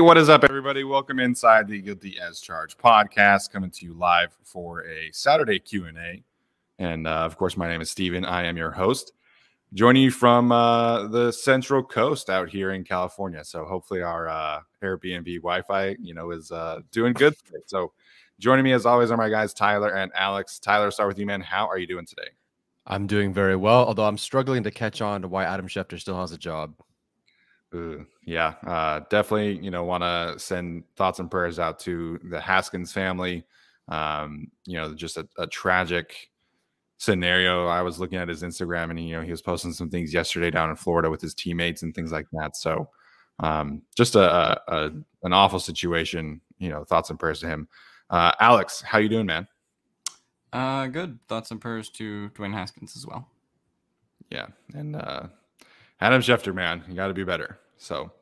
What is up, everybody? Welcome inside the Guilty as Charged podcast, coming to you live for a Saturday Q and A. And uh, of course, my name is Steven. I am your host, joining you from uh, the Central Coast out here in California. So hopefully, our uh, Airbnb Wi-Fi, you know, is uh, doing good. Today. So, joining me as always are my guys Tyler and Alex. Tyler, start with you, man. How are you doing today? I'm doing very well, although I'm struggling to catch on to why Adam Schefter still has a job. Ooh, yeah, uh, definitely. You know, want to send thoughts and prayers out to the Haskins family. Um, you know, just a, a, tragic scenario. I was looking at his Instagram, and he, you know, he was posting some things yesterday down in Florida with his teammates and things like that. So, um, just a, a, a an awful situation. You know, thoughts and prayers to him. Uh, Alex, how you doing, man? Uh, good. Thoughts and prayers to Dwayne Haskins as well. Yeah, and uh, Adam Schefter, man, you got to be better. So,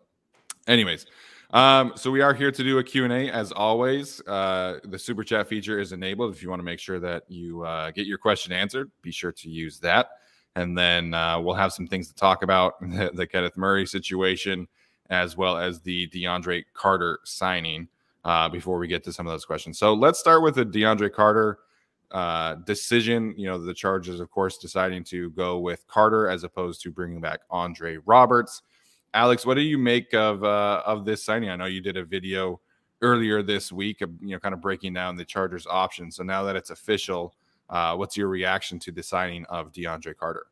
anyways, um, so we are here to do a Q&A as always. Uh, the super chat feature is enabled. If you want to make sure that you uh, get your question answered, be sure to use that. And then uh, we'll have some things to talk about the, the, Kenneth Murray situation, as well as the DeAndre Carter signing uh, before we get to some of those questions. So let's start with the DeAndre Carter uh, decision. You know, the Chargers, of course, deciding to go with Carter as opposed to bringing back Andre Roberts. Alex, what do you make of uh, of this signing? I know you did a video earlier this week, you know, kind of breaking down the Chargers' options. So now that it's official, uh, what's your reaction to the signing of DeAndre Carter?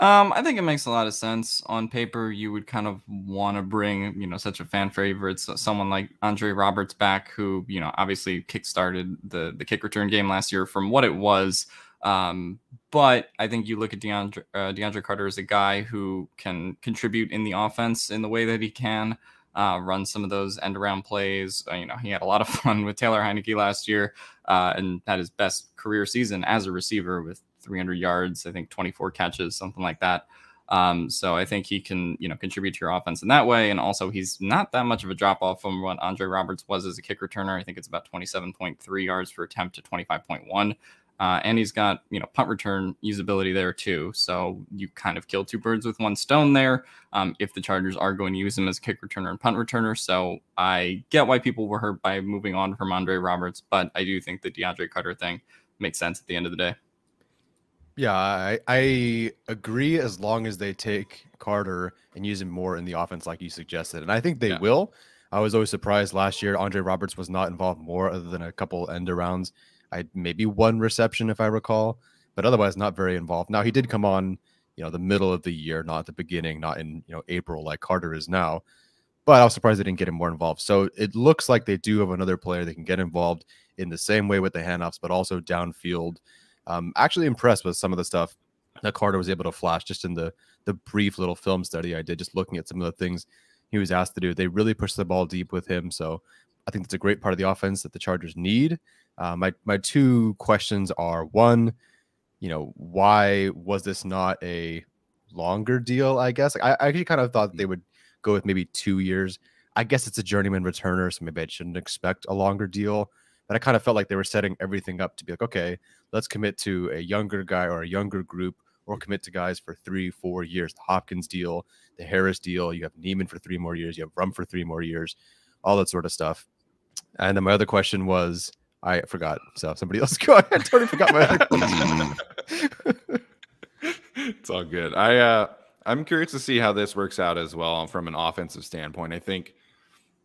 Um, I think it makes a lot of sense. On paper, you would kind of want to bring, you know, such a fan favorite, someone like Andre Roberts back, who, you know, obviously kickstarted the the kick return game last year from what it was. Um, but I think you look at DeAndre, uh, DeAndre Carter as a guy who can contribute in the offense in the way that he can. Uh, run some of those end around plays. Uh, you know, he had a lot of fun with Taylor Heinicke last year uh, and had his best career season as a receiver with 300 yards, I think 24 catches, something like that. Um, so I think he can, you know, contribute to your offense in that way. And also, he's not that much of a drop off from what Andre Roberts was as a kick returner. I think it's about 27.3 yards per attempt to 25.1. Uh, and he's got, you know, punt return usability there too. So you kind of kill two birds with one stone there. Um, if the Chargers are going to use him as a kick returner and punt returner, so I get why people were hurt by moving on from Andre Roberts, but I do think the DeAndre Carter thing makes sense at the end of the day. Yeah, I, I agree as long as they take Carter and use him more in the offense like you suggested. And I think they yeah. will. I was always surprised last year Andre Roberts was not involved more other than a couple end arounds. I maybe one reception if I recall, but otherwise not very involved. Now he did come on, you know, the middle of the year, not the beginning, not in you know April like Carter is now. But I was surprised they didn't get him more involved. So it looks like they do have another player they can get involved in the same way with the handoffs, but also downfield. Um, actually impressed with some of the stuff that Carter was able to flash just in the the brief little film study I did, just looking at some of the things he was asked to do. They really pushed the ball deep with him. So I think that's a great part of the offense that the Chargers need. Uh, my my two questions are one, you know, why was this not a longer deal? I guess I, I actually kind of thought they would go with maybe two years. I guess it's a journeyman returner, so maybe I shouldn't expect a longer deal. But I kind of felt like they were setting everything up to be like, okay, let's commit to a younger guy or a younger group, or commit to guys for three, four years. The Hopkins deal, the Harris deal. You have Niemann for three more years. You have Rumph for three more years. All that sort of stuff. And then my other question was, I forgot. So somebody else go. I totally forgot my other question. it's all good. I uh I'm curious to see how this works out as well from an offensive standpoint. I think,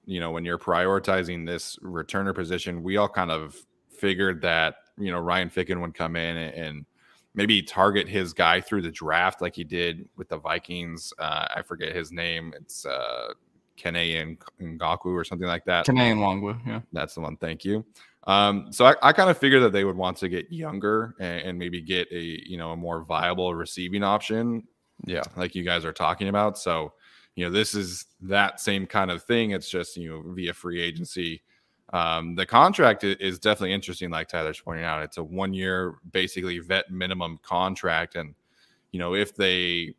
you know, when you're prioritizing this returner position, we all kind of figured that, you know, Ryan Ficken would come in and maybe target his guy through the draft like he did with the Vikings. Uh, I forget his name. It's uh Kene Ngaku or something like that. Kene Nwangwu, yeah. That's the one. Thank you. Um, so I, I kind of figured that they would want to get younger and, and, maybe get a you know a more viable receiving option. Yeah, like you guys are talking about. So you know this is that same kind of thing. It's just you know via free agency. Um, the contract is definitely interesting, like Tyler's pointing out. It's a one year, basically vet minimum contract, and you know if they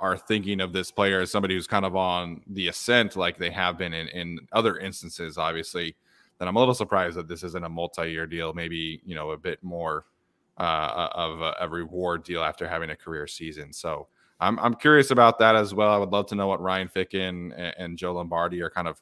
are thinking of this player as somebody who's kind of on the ascent, like they have been in, in other instances, obviously then I'm a little surprised that this isn't a multi-year deal, maybe you know a bit more uh, of a, a, reward deal after having a career season. So I'm I'm curious about that as well. I would love to know what Ryan Ficken and, and Joe Lombardi are kind of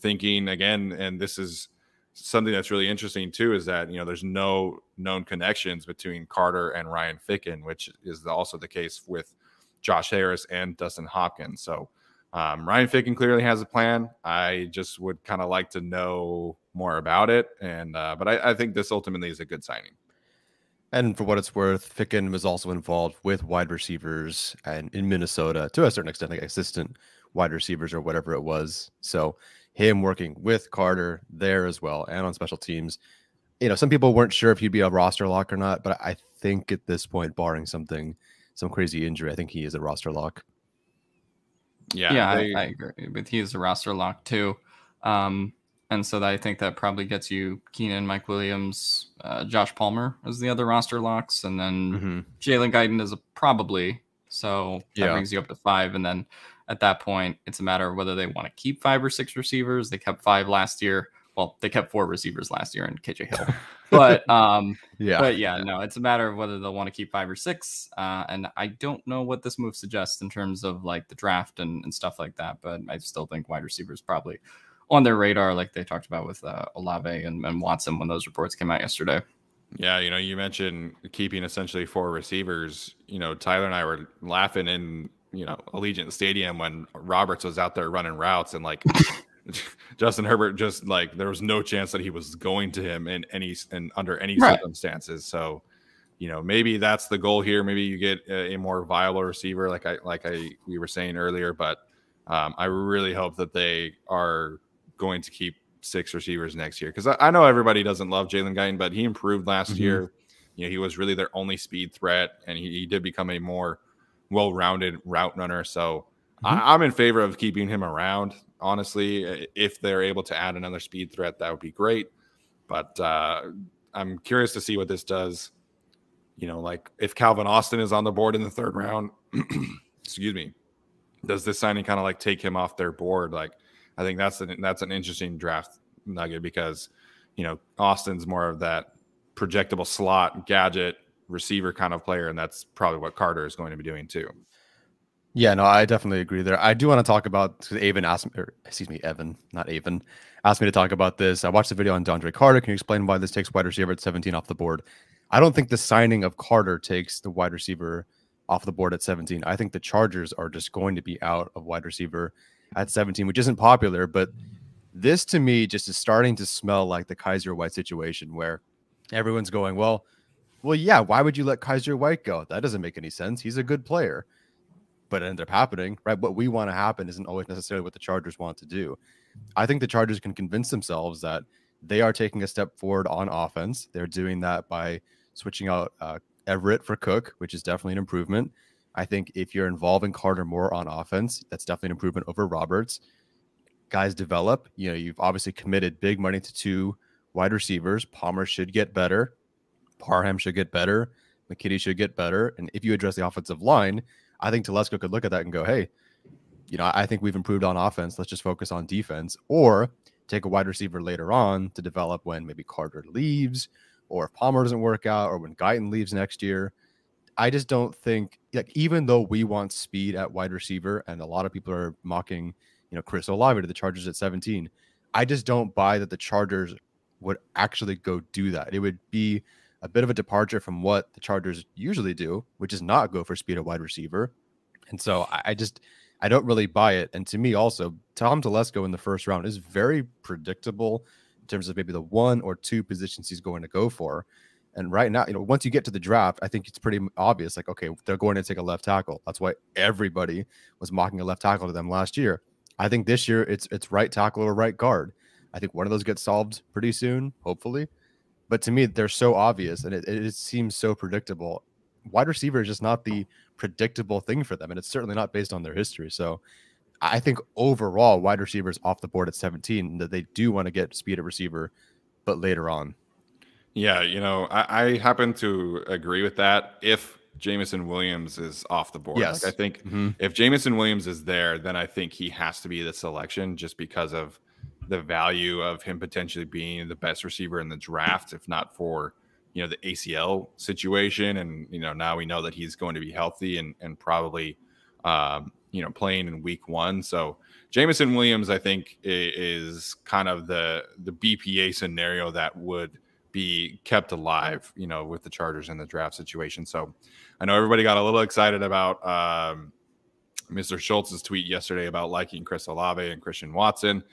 thinking again. And this is something that's really interesting too is that you know there's no known connections between Carter and Ryan Ficken, which is also the case with Josh Harris and Dustin Hopkins. So um, Ryan Ficken clearly has a plan. I just would kind of like to know more about it. And uh, but I, I, think this ultimately is a good signing. And for what it's worth, Ficken was also involved with wide receivers and in Minnesota to a certain extent, like assistant wide receivers or whatever it was. So him working with Carter there as well and on special teams. You know, some people weren't sure if he'd be a roster lock or not, but I think at this point, barring something, some crazy injury, I think he is a roster lock. Yeah, yeah, they... I, I, agree. But he is a roster lock too. Um, and so I think that probably gets you Keenan, Mike Williams, uh, Josh Palmer as the other roster locks, and then mm-hmm. Jalen Guyton is a probably. So that yeah. brings you up to five, and then at that point, it's a matter of whether they want to keep five or six receivers. They kept five last year. Well, they kept four receivers last year in KJ Hill, but um, yeah, but yeah, no, it's a matter of whether they'll want to keep five or six. Uh, and I don't know what this move suggests in terms of like the draft and, and stuff like that. But I still think wide receivers probably on their radar, like they talked about with uh, Olave and, and Watson when those reports came out yesterday. Yeah, you know, you mentioned keeping essentially four receivers. You know, Tyler and I were laughing in you know Allegiant Stadium when Roberts was out there running routes and like Justin Herbert just like there was no chance that he was going to him in any and under any right. circumstances. So, you know, maybe that's the goal here. Maybe you get a, a more viable receiver, like I like I we were saying earlier. But um, I really hope that they are going to keep six receivers next year because I, I, know everybody doesn't love Jalen Guyton, but he improved last mm-hmm. year. You know, he was really their only speed threat, and he, he did become a more well-rounded route runner. So mm-hmm. I, I'm in favor of keeping him around. Honestly, if they're able to add another speed threat, that would be great. But uh, I'm curious to see what this does. You know, like if Calvin Austin is on the board in the third round, excuse me, does this signing kind of like take him off their board? Like I think that's an that's an interesting draft nugget because you know Austin's more of that projectable slot gadget receiver kind of player, and that's probably what Carter is going to be doing too. Yeah, no, I definitely agree there. I do want to talk about Avon asked or, excuse me, Evan, not Avon, asked me to talk about this. I watched the video on DeAndre Carter. Can you explain why this takes wide receiver at 17 off the board? I don't think the signing of Carter takes the wide receiver off the board at 17. I think the Chargers are just going to be out of wide receiver at 17, which isn't popular, but This to me just is starting to smell like the Kyzir White situation where everyone's going, well, well, yeah, why would you let Kyzir White go? That doesn't make any sense. He's a good player. But it ended up happening, right? What we want to happen isn't always necessarily what the Chargers want to do. I think the Chargers can convince themselves that they are taking a step forward on offense. They're doing that by switching out uh, Everett for Cook, which is definitely an improvement. I think if you're involving Carter more on offense, that's definitely an improvement over Roberts. Guys develop. You know, you've obviously committed big money to two wide receivers. Palmer should get better. Parham should get better. McKitty should get better. And if you address the offensive line, I think Telesco could look at that and go, hey, you know, I think we've improved on offense. Let's just focus on defense. Or take a wide receiver later on to develop when maybe Carter leaves or if Palmer doesn't work out or when Guyton leaves next year. I just don't think like even though we want speed at wide receiver and a lot of people are mocking, you know, Chris Olave to the Chargers at 17, I just don't buy that the Chargers would actually go do that. It would be a bit of a departure from what the Chargers usually do, which is not go for speed at wide receiver. And so I, just I don't really buy it. And to me, also, Tom Telesco in the first round is very predictable in terms of maybe the one or two positions he's going to go for. And right now, you know, once you get to the draft, I think it's pretty obvious. Like, okay, they're going to take a left tackle. That's why everybody was mocking a left tackle to them last year. I think this year it's it's right tackle or right guard. I think one of those gets solved pretty soon, hopefully. But to me, they're so obvious and it, it seems so predictable. Wide receiver is just not the predictable thing for them, and it's certainly not based on their history. So I think overall, wide receivers off the board at 17 that they do want to get speed at receiver, but later on. Yeah, you know, I, I happen to agree with that. If Jameson Williams is off the board, yes. like I think mm-hmm. if Jameson Williams is there, then I think he has to be the selection just because of the value of him potentially being the best receiver in the draft, if not for you know the ACL situation, and you know now we know that he's going to be healthy and and probably um, you know, playing in week one. So Jameson Williams, I think, is kind of the the BPA scenario that would be kept alive, you know, with the Chargers in the draft situation. So I know everybody got a little excited about um, Mr. Schultz's tweet yesterday about liking Chris Olave and Christian Watson.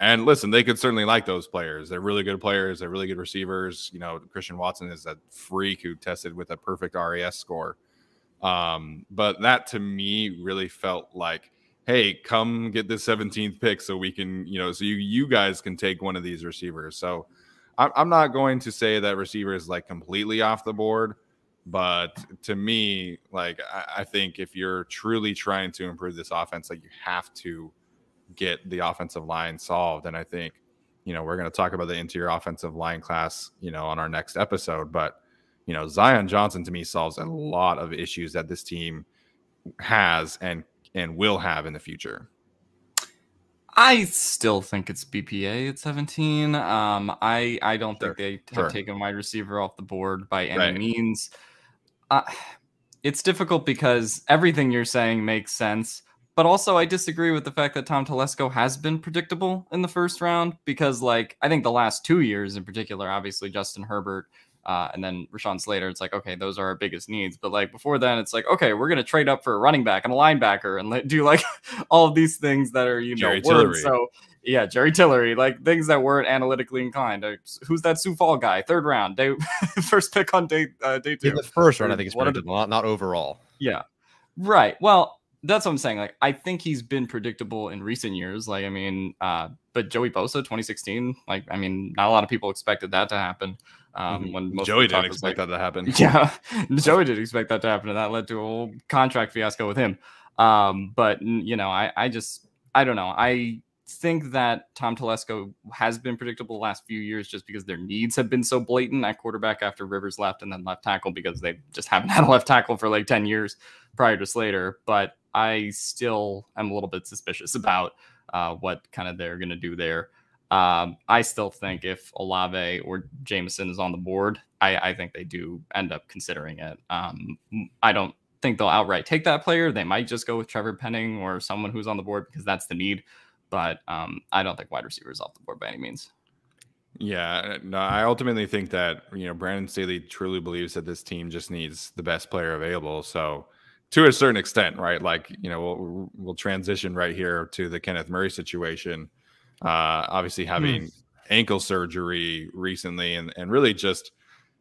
And listen, they could certainly like those players. They're really good players. They're really good receivers. You know, Christian Watson is a freak who tested with a perfect RAS score. Um, but that to me really felt like, hey, come get the 17th pick so we can, you know, so you you guys can take one of these receivers. So I'm, not going to say that receiver is like completely off the board, but to me, like I, I think if you're truly trying to improve this offense, like you have to get the offensive line solved. And I think, you know, we're going to talk about the interior offensive line class, you know, on our next episode, but you know, Zion Johnson to me solves a lot of issues that this team has and and will have in the future. I still think it's BPA at 17. Um, I I don't sure. think they have sure. taken wide receiver off the board by any right. means. Uh, it's difficult because everything you're saying makes sense, but also I disagree with the fact that Tom Telesco has been predictable in the first round because, like, I think the last two years in particular, obviously Justin Herbert uh, and then Rashawn Slater, it's like, okay, those are our biggest needs. But like before then, it's like, okay, we're going to trade up for a running back and a linebacker and do like all of these things that are, you Jerry know, words. So yeah, Jerry Tillery, like things that weren't analytically inclined. Uh, who's that Sioux Fall guy? Third round, day first pick on day uh, day two. In the first round, I think it's predictable, not, not overall. Yeah, right. Well, that's what I'm saying. Like, I think he's been predictable in recent years. Like, I mean, uh, but Joey Bosa, 2016, like, I mean, not a lot of people expected that to happen. Um, mm-hmm. when Joey didn't expect like, that to happen. Yeah, Joey didn't expect that to happen, and that led to a whole contract fiasco with him. Um, but you know, I, I just, I don't know. I think that Tom Telesco has been predictable the last few years just because their needs have been so blatant at quarterback after Rivers left and then left tackle because they just haven't had a left tackle for like 10 years prior to Slater. But I still am a little bit suspicious about uh, what kind of they're going to do there. Um, I still think if Olave or Jameson is on the board, I, I think they do end up considering it. Um, I don't think they'll outright take that player. They might just go with Trevor Penning or someone who's on the board because that's the need. But um, I don't think wide receiver is off the board by any means. Yeah, no, I ultimately think that you know Brandon Staley truly believes that this team just needs the best player available. So, to a certain extent, right? Like you know, we'll, we'll transition right here to the Kenneth Murray situation Uh, obviously, having Hmm. ankle surgery recently, and and really just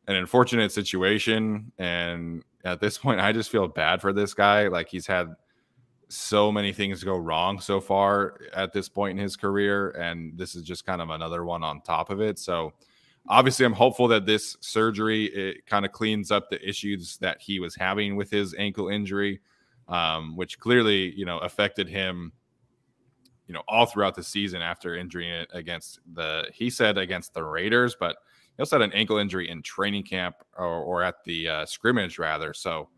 an unfortunate situation. And at this point, I just feel bad for this guy. Like he's had so many things go wrong so far at this point in his career, and this is just kind of another one on top of it. So obviously i'm hopeful that this surgery it kind of cleans up the issues that he was having with his ankle injury um, which clearly you know affected him you know all throughout the season after injuring it against the he said against the raiders but he also had an ankle injury in training camp or, or at the uh, scrimmage rather so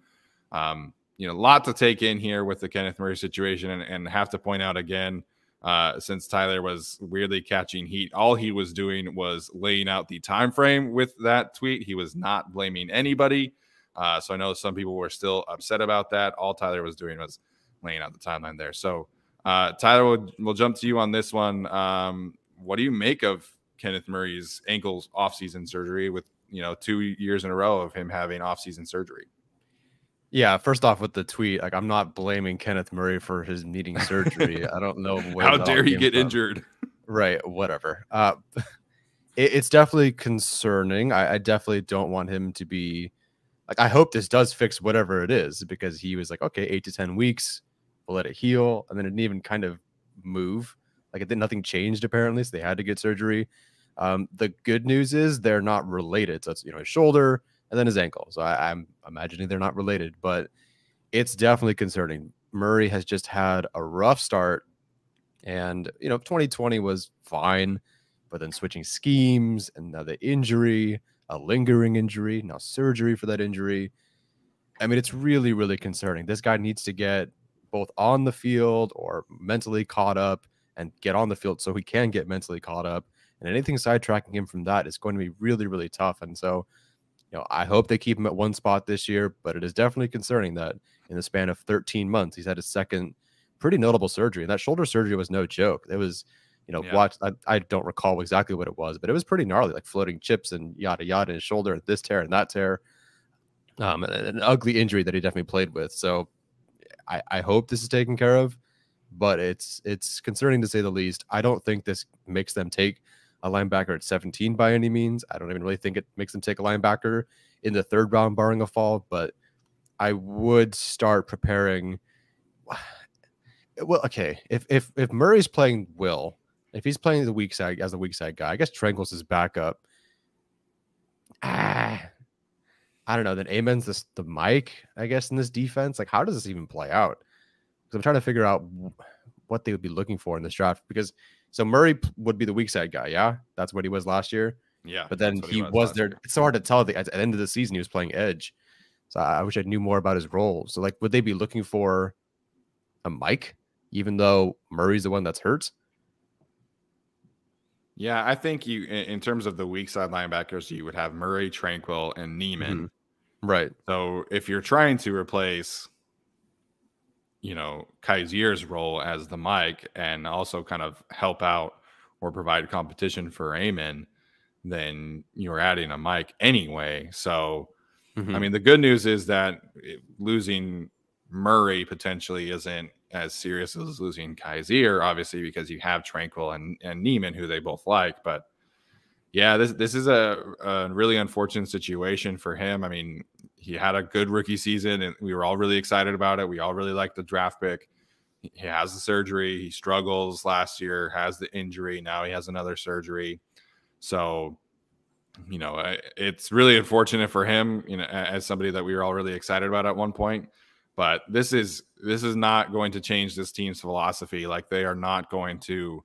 um, you know a lot to take in here with the kenneth murray situation and, and have to point out again uh, since Tyler was weirdly catching heat. All he was doing was laying out the time frame with that tweet. He was not blaming anybody. Uh, so I know some people were still upset about that. All Tyler was doing was laying out the timeline there. So uh, Tyler, we'll, we'll jump to you on this one. Um, what do you make of Kenneth Murray's ankles offseason surgery with you know two years in a row of him having offseason surgery? Yeah, first off with the tweet, like I'm not blaming Kenneth Murray for his needing surgery. I don't know where How dare he get from. injured? Right, whatever. Uh, it, it's definitely concerning. I, I definitely don't want him to be like. I hope this does fix whatever it is because he was like, okay, eight to ten weeks, let it heal, and then it didn't even kind of move. Like it did nothing changed apparently, so they had to get surgery. Um, the good news is they're not related. So it's you know his shoulder and then his ankle. So I, I'm imagining they're not related, but it's definitely concerning. Murray has just had a rough start and you know, 2020 was fine, but then switching schemes and now the injury, a lingering injury, now surgery for that injury. I mean, it's really, really concerning. This guy needs to get both on the field or mentally caught up and get on the field so he can get mentally caught up. And anything sidetracking him from that is going to be really, really tough. And so, you know, I hope they keep him at one spot this year, but it is definitely concerning that in the span of 13 months, he's had his second pretty notable surgery. And that shoulder surgery was no joke. It was, you know, Yeah. watch. I, I don't recall exactly what it was, but it was pretty gnarly, like floating chips and yada yada in his shoulder, this tear and that tear. Um, an ugly injury that he definitely played with. So I, I hope this is taken care of, but it's it's concerning to say the least. I don't think this makes them take a linebacker at 17 by any means. I don't even really think it makes them take a linebacker in the third round, barring a fall. But I would start preparing. Well, okay. If if if Murray's playing Will, if he's playing the weak side as the weak side guy, I guess Tranquill's his backup. Ah, I don't know. Then Amen's this the mic, I guess, in this defense. Like, how does this even play out? Because I'm trying to figure out what they would be looking for in this draft. Because so Murray would be the weak side guy, yeah, that's what he was last year. Yeah, But then what he was, last there. year. It's so hard to tell. At the, at the end of the season, he was playing edge. So I, I wish I knew more about his role. So like, would they be looking for a mic, even though Murray's the one that's hurt? Yeah, I think you, in, terms of the weak side linebackers, you would have Murray, Tranquill, and Niemann. Mhm. Right. So if you're trying to replace, you know, Kyzir's role as the mic and also kind of help out or provide competition for Amen, then you're adding a mic anyway. So, I Mhm. mean, the good news is that losing Murray potentially isn't as serious as losing Kyzir, obviously, because you have Tranquill and, and Niemann, who they both like. But yeah, this this is a, a really unfortunate situation for him. I mean, he had a good rookie season, and we were all really excited about it. We all really liked the draft pick. He has the surgery. He struggles last year, has the injury. Now he has another surgery. So, you know, it's really unfortunate for him. You know, as somebody that we were all really excited about at one point. But this is this is not going to change this team's philosophy. Like they are not going to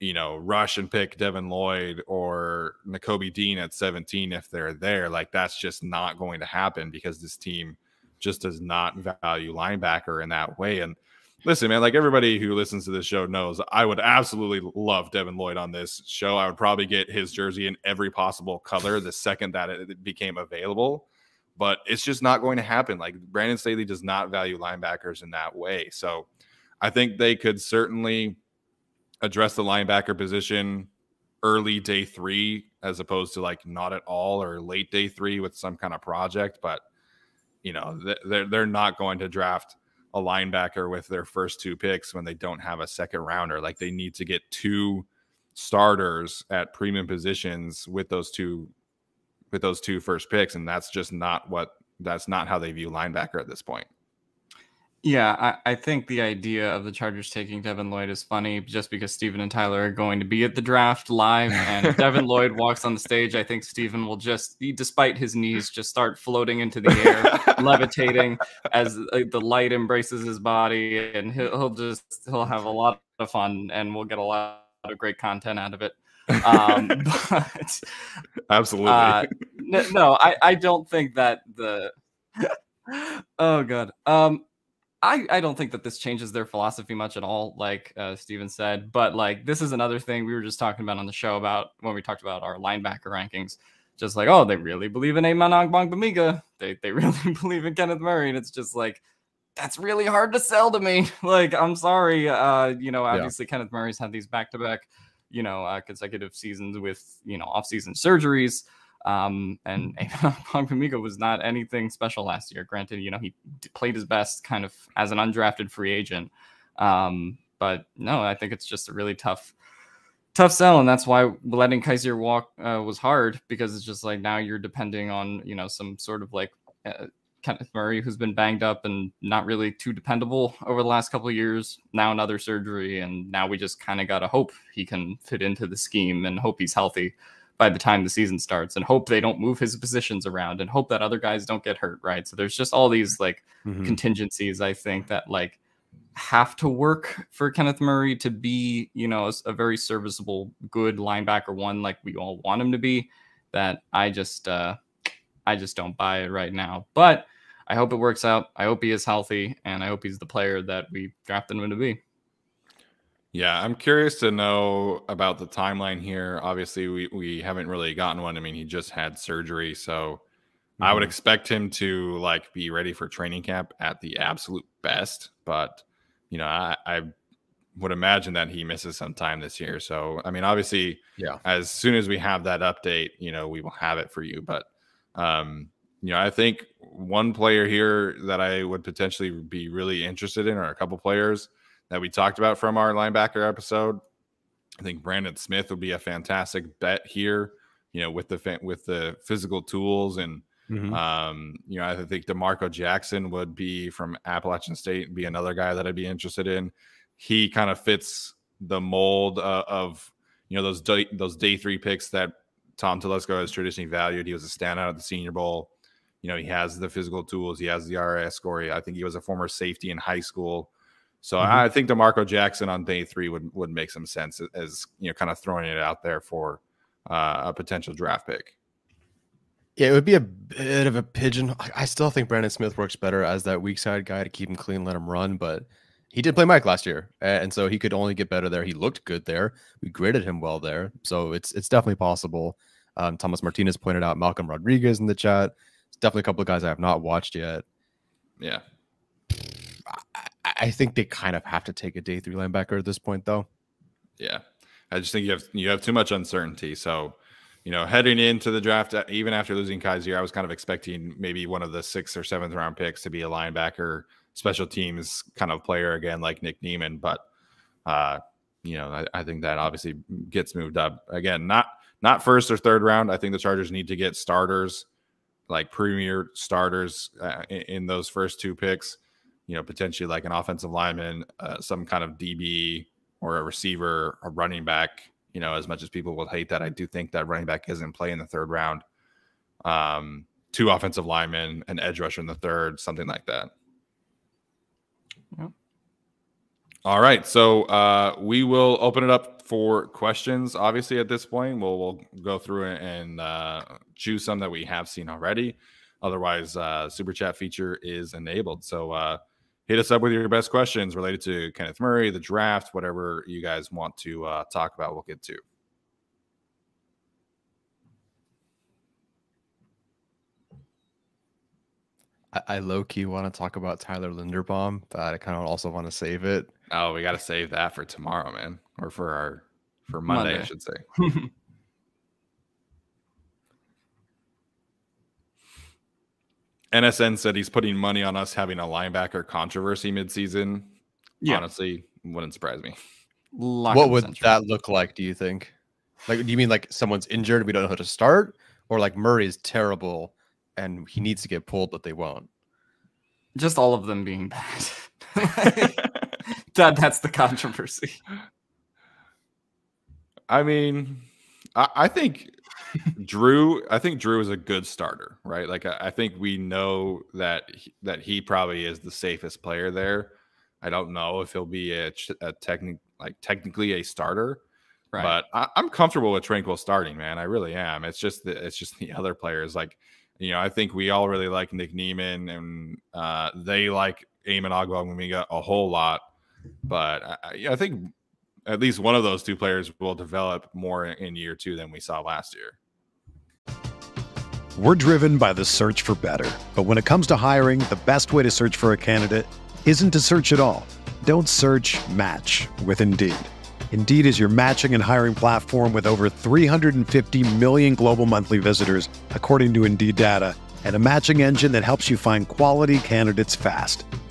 you know, rush and pick Devin Lloyd or Nakobe Dean at 17 if they're there. Like that's just not going to happen because this team just does not value linebacker in that way. And listen, man, like everybody who listens to this show knows, I would absolutely love Devin Lloyd on this show. I would probably get his jersey in every possible color the second that it became available. But it's just not going to happen. Like Brandon Staley does not value linebackers in that way. So I think they could certainly address the linebacker position early day three as opposed to like not at all or late day three with some kind of project. But you know, they're they're not going to draft a linebacker with their first two picks when they don't have a second rounder. Like they need to get two starters at premium positions with those two with those two first picks, and that's just not what that's not how they view linebacker at this point. Yeah, I, I, think the idea of the Chargers taking Devin Lloyd is funny just because Steven and Tyler are going to be at the draft live. And if Devin Lloyd walks on the stage, I think Steven will just, despite his knees, just start floating into the air, levitating as uh, the light embraces his body. And he'll, he'll, just, he'll have a lot of fun and we'll get a lot of great content out of it. Um, but absolutely. Uh, no, I, I don't think that the, oh, God. Um, I, I don't think that this changes their philosophy much at all, like uh, Steven said. But like this is another thing we were just talking about on the show about when we talked about our linebacker rankings. Just like, oh, they really believe in Amen Ogbongbemiga. They they really believe in Kenneth Murray, and it's just like that's really hard to sell to me. like, I'm sorry. Uh, you know, obviously yeah. Kenneth Murray's had these back to back, you know, uh, consecutive seasons with you know off season surgeries. Um, and Pamiga was not anything special last year. Granted, you know, he played his best kind of as an undrafted free agent. Um, but no, I think it's just a really tough, tough sell. And that's why letting Kyzir walk uh, was hard because it's just like now you're depending on, you know, some sort of like uh, Kenneth Murray, who's been banged up and not really too dependable over the last couple of years. Now another surgery, and now we just kind of got to hope he can fit into the scheme and hope he's healthy by the time the season starts and hope they don't move his positions around and hope that other guys don't get hurt, right? So there's just all these like mm-hmm. contingencies I think that like have to work for Kenneth Murray to be, you know, a, a, very serviceable, good linebacker one like we all want him to be. That I just, uh, I just don't buy it right now. But I hope it works out. I hope he is healthy, and I hope he's the player that we drafted him to be. Yeah, I'm curious to know about the timeline here. Obviously, we we haven't really gotten one. I mean, he just had surgery, so mm-hmm. I would mm-hmm. expect him to like be ready for training camp at the absolute best. But you know, I, I would imagine that he misses some time this year. So, I mean, obviously, yeah. As soon as we have that update, you know, we will have it for you. But, um, you know, I think one player here that I would potentially be really interested in, or a couple players that we talked about from our linebacker episode. I think Brandon Smith would be a fantastic bet here. You know, with the with the physical tools and mm-hmm. um, you know, I think D'Marco Jackson would be from Appalachian State and be another guy that I'd be interested in. He kind of fits the mold uh, of you know those day, those day three picks that Tom Telesco has traditionally valued. He was a standout at the Senior Bowl. You know, he has the physical tools. He has the RAS score. I think he was a former safety in high school. So mm-hmm. I think D'Marco Jackson on day three would would make some sense as you know, kind of throwing it out there for uh, a potential draft pick. Yeah, it would be a bit of a pigeon. I still think Brandon Smith works better as that weak side guy to keep him clean, let him run. But he did play Mike last year, and so he could only get better there. He looked good there. We graded him well there, so it's it's definitely possible. Um, Thomas Martinez pointed out Malcolm Rodriguez in the chat. It's definitely a couple of guys I have not watched yet. Yeah, I think they kind of have to take a day three linebacker at this point, though. Yeah, I just think you have you have too much uncertainty. So, you know, heading into the draft, uh, even after losing Kyzir, I was kind of expecting maybe one of the sixth or seventh round picks to be a linebacker, special teams kind of player again, like Nick Niemann. But, uh, you know, I, I think that obviously gets moved up again. Not not first or third round. I think the Chargers need to get starters, like premier starters, uh, in, in those first two picks you know, potentially like an offensive lineman, uh, some kind of DB or a receiver, a running back. You know, as much as people will hate that, I do think that running back isn't play in the third round. Um, two offensive linemen, an edge rusher in the third, something like that. Yep. All right, so uh, we will open it up for questions. Obviously, at this point, we'll we'll go through and uh, choose some that we have seen already. Otherwise, uh, super chat feature is enabled. So uh, hit us up with your best questions related to Kenneth Murray, the draft, whatever you guys want to uh, talk about. We'll get to. I, I low key want to talk about Tyler Linderbaum, but I kind of also want to save it. Oh, we got to save that for tomorrow, man, or for our for Monday, Monday. I should say. NSN said he's putting money on us having a linebacker controversy midseason. Yeah. Honestly, wouldn't surprise me. Lock what would central. that look like? Do you think? Like, do you mean like someone's injured, we don't know how to start, or like Murray is terrible and he needs to get pulled, but they won't? Just all of them being bad. that that's the controversy. I mean, I, I think Drue. I think Drue is a good starter, right? Like I, I think we know that he, that he probably is the safest player there. I don't know if he'll be a, a technic like technically a starter, Right. but I, I'm comfortable with Tranquill starting. Man, I really am. It's just the, it's just the other players. Like you know, I think we all really like Nick Niemann, and uh, they like Amen Ogbongbemiga a whole lot. But I I think at least one of those two players will develop more in year two than we saw last year. We're driven by the search for better. But when it comes to hiring, the best way to search for a candidate isn't to search at all. Don't search match with Indeed. Indeed is your matching and hiring platform with over 350 million global monthly visitors, according to Indeed data, and a matching engine that helps you find quality candidates fast.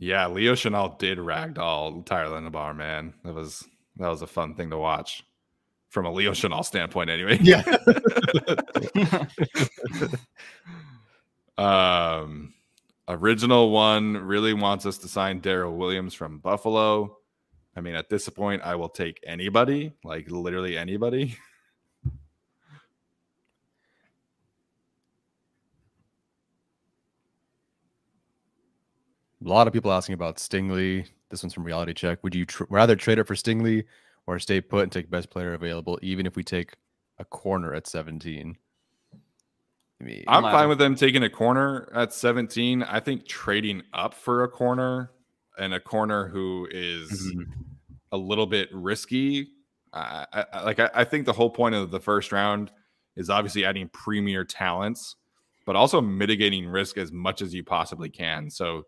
Yeah, Leo Chenal did ragdoll Tyler Linderbaum, man. That was that was a fun thing to watch from a Leo Chenal standpoint, anyway. Yeah. um, original one really wants us to sign Daryl Williams from Buffalo. I mean, at this point, I will take anybody, like literally anybody. A lot of people asking about Stingley. This one's from Reality Check. Would you tr- rather trade it for Stingley or stay put and take best player available, even if we take a corner at 17? I mean, I'm fine with them taking a corner at 17. I think trading up for a corner and a corner who is Mhm. a little bit risky. I, I, I- like I, I think the whole point of the first round is obviously adding premier talents, but also mitigating risk as much as you possibly can. So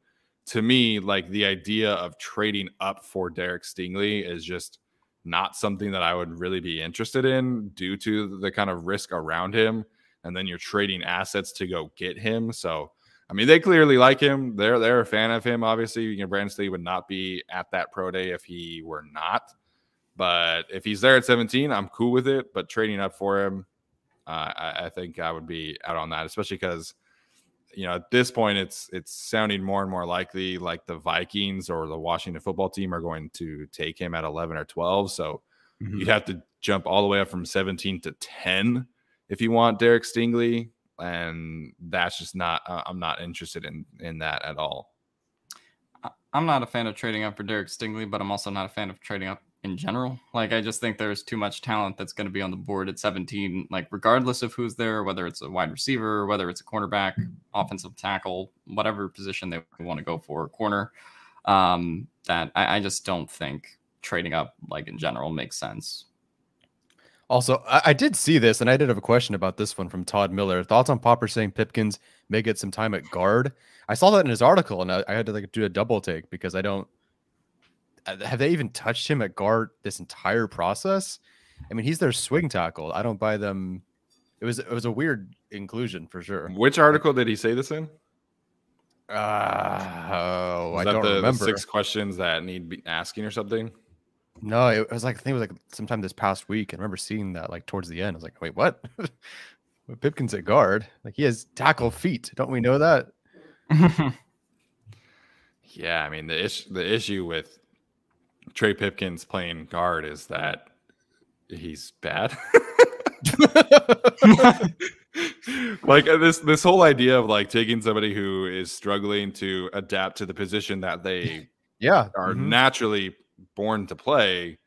to me, like the idea of trading up for Derek Stingley is just not something that I would really be interested in due to the kind of risk around him. And then you're trading assets to go get him. So I mean, they clearly like him. They're they're a fan of him. Obviously, you know, Brandon Staley would not be at that pro day if he were not. But if he's there at 17, I'm cool with it. But trading up for him, uh, I, I think I would be out on that, especially because you know at this point it's it's sounding more and more likely like the Vikings or the Washington football team are going to take him at 11 or 12. So Mhm. you'd have to jump all the way up from 17 to 10 if you want Derek Stingley, and that's just not. Uh, I'm not interested in in that at all. I'm not a fan of trading up for Derek Stingley, but I'm also not a fan of trading up in general. Like I just think there's too much talent that's going to be on the board at 17. Like regardless of who's there, whether it's a wide receiver, whether it's a cornerback, offensive tackle, whatever position they want to go for, corner. Um, that I, I just don't think trading up like in general makes sense. Also, I, I did see this, and I did have a question about this one from Todd Miller. Thoughts on Popper saying Pipkins may get some time at guard? I saw that in his article, and I, I had to like do a double take because I don't. Uh, Have they even touched him at guard this entire process? I mean, he's their swing tackle. I don't buy them. It was it was a weird inclusion for sure. Which article did he say this in? Uh, oh, I that don't the, the remember. six questions that need be asking or something? No, it was like I think it was like sometime this past week. I remember seeing that like towards the end. I was like, wait, what? Pipkins at guard? Like he has tackle feet. Don't we know that? Yeah, I mean the issue the issue with Trey Pipkins playing guard is that he's bad. like uh, this this whole idea of like taking somebody who is struggling to adapt to the position that they yeah are mhm. naturally born to play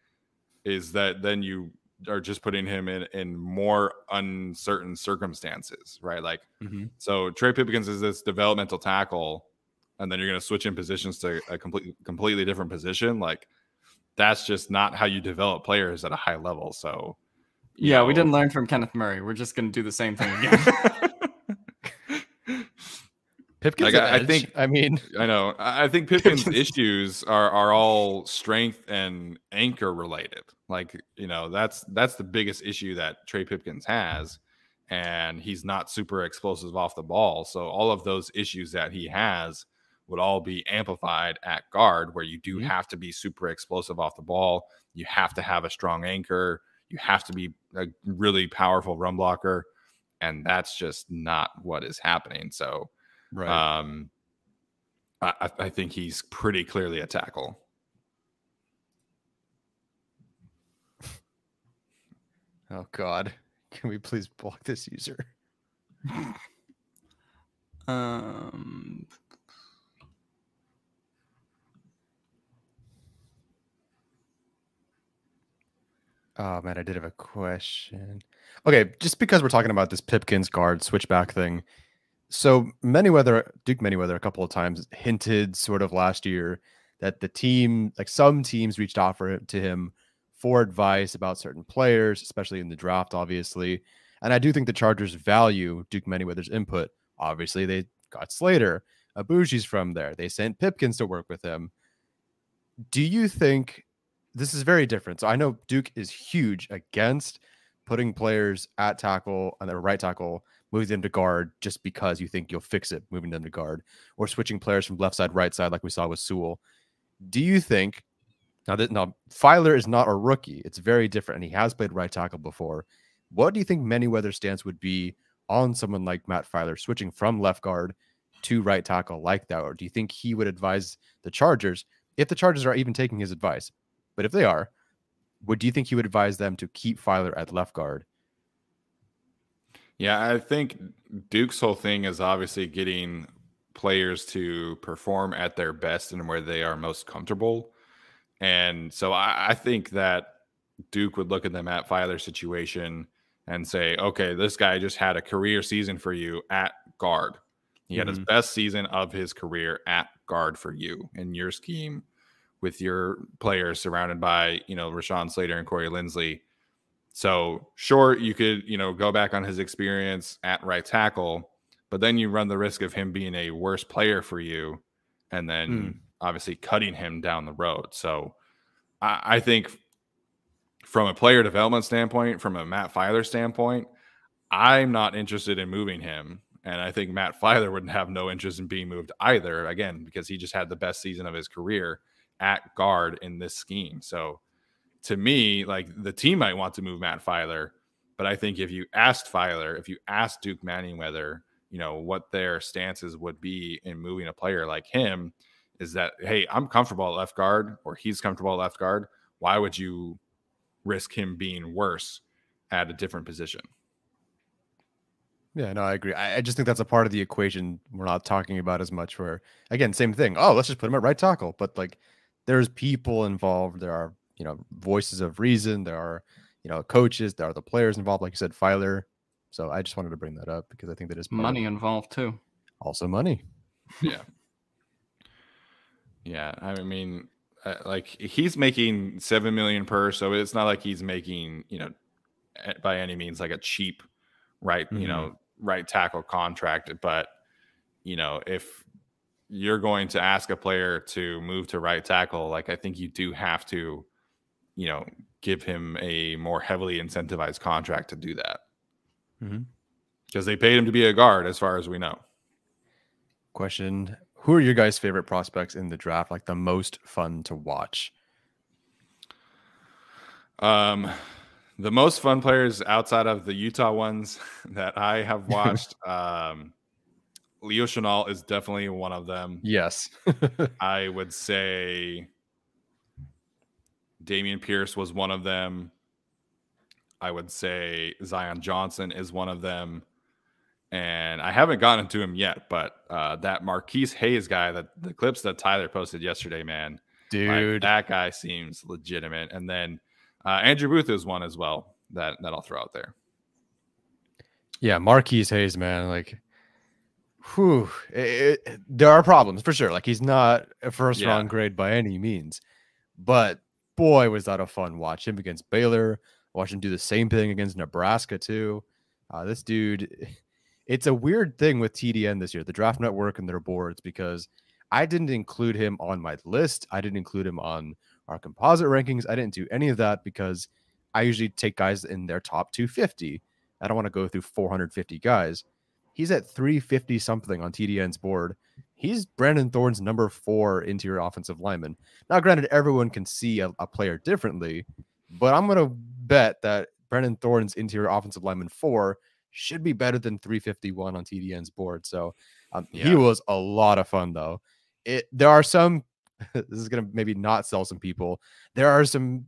is that then you are just putting him in in more uncertain circumstances, right? Like Mhm. so Trey Pipkins is this developmental tackle and then you're going to switch in positions to a completely completely different position like that's just not how you develop players at a high level. So you Yeah, we didn't learn from Kenneth Murray. We're just going to do the same thing again. Pipkins. Like, I- I think- I mean, I know. I I think Pipkin's issues are are all strength and anchor related. Like you know, that's that's the biggest issue that Trey Pipkins has, and he's not super explosive off the ball. So all of those issues that he has would all be amplified at guard, where you do Mhm. have to be super explosive off the ball. You have to have a strong anchor. You have to be a really powerful run blocker, and that's just not what is happening. So. right. Um, I, I- I think he's pretty clearly a tackle. oh God, can we please block this user? um, Oh man, I did have a question. Okay, just because we're talking about this Pipkins guard switchback thing. So Manyweather, Duke Manyweather, a couple of times hinted sort of last year that the team, like some teams, reached out for to him for advice about certain players, especially in the draft, obviously. And I do think the Chargers value Duke Manyweather's input. Obviously, they got Slater, Aboushi's from there. They sent Pipkins to work with him. Do you think this is very different. So I know Duke is huge against putting players at tackle and their right tackle, moving them to guard just because you think you'll fix it, moving them to guard, or switching players from left side, right side, like we saw with Sewell. Do you think now that now Feiler is not a rookie, it's very different, and he has played right tackle before. What do you think Manyweather's stance would be on someone like Matt Feiler switching from left guard to right tackle like that? Or do you think he would advise the Chargers if the Chargers are even taking his advice? But if they are, would do you think he would advise them to keep Feiler at left guard? Yeah, I think Duke's whole thing is obviously getting players to perform at their best and where they are most comfortable. And so I, I think that Duke would look at the Matt Feiler situation and say, okay, this guy just had a career season for you at guard. He had his mm-hmm. best season of his career at guard for you in your scheme with your players surrounded by, you know, Rashawn Slater and Corey Linsley. So sure, you could, you know, go back on his experience at right tackle, but then you run the risk of him being a worse player for you and then Hmm. obviously cutting him down the road. So I, I think from a player development standpoint, from a Matt Feiler standpoint, I'm not interested in moving him. And I think Matt Feiler wouldn't have no interest in being moved either, again, because he just had the best season of his career at guard in this scheme. So to me, like the team might want to move Matt Feiler, but I think if you asked Feiler, if you asked Duke Manning whether, you know, what their stances would be in moving a player like him, is that, hey, I'm comfortable at left guard or he's comfortable at left guard. Why would you risk him being worse at a different position? Yeah, no, I agree. I, I just think that's a part of the equation we're not talking about as much. Where again, same thing. Oh, let's just put him at right tackle. But like, there's people involved. There are you know voices of reason. There are you know coaches. There are the players involved. Like you said, Feiler. So I just wanted to bring that up because I think that is money involved too. also money. Yeah. yeah. I mean, uh, like he's making seven million per, so it's not like he's making, you know, by any means like a cheap right, you know, right tackle contract. But, you know, if you're going to ask a player to move to right tackle, like I think you do have to, you know, give him a more heavily incentivized contract to do that. Because they paid him to be a guard, as far as we know. Question: Who are your guys' favorite prospects in the draft? Like the most fun to watch? Um, the most fun players outside of the Utah ones that I have watched, um, Leo Chenal is definitely one of them. Yes. I would say Dameon Pierce was one of them. I would say Zion Johnson is one of them. And I haven't gotten to him yet, but uh, that Marquis Hayes guy, that the clips that Tyler posted yesterday, man, dude, like, that guy seems legitimate. And then uh, Andrew Booth is one as well that that I'll throw out there. Yeah, Marquise Hayes, man, like, whew, it, it, there are problems for sure. Like he's not a first yeah. round grade by any means, but boy, was that a fun watch. Him against Baylor, watch him do the same thing against Nebraska too. Uh, this dude, it's a weird thing with TDN this year, the Draft Network and their boards, because I didn't include him on my list. I didn't include him on our composite rankings. I didn't do any of that because I usually take guys in their top 250. I don't want to go through 450 guys. He's at 350 something on TDN's board. He's Brandon Thorn's number four interior offensive lineman. Now, granted, everyone can see a, a player differently, but I'm going to bet that Brandon Thorn's interior offensive lineman four should be better than 351 on TDN's board. So um, yeah. he was a lot of fun, though. It there are some. this is going to maybe not sell some people. There are some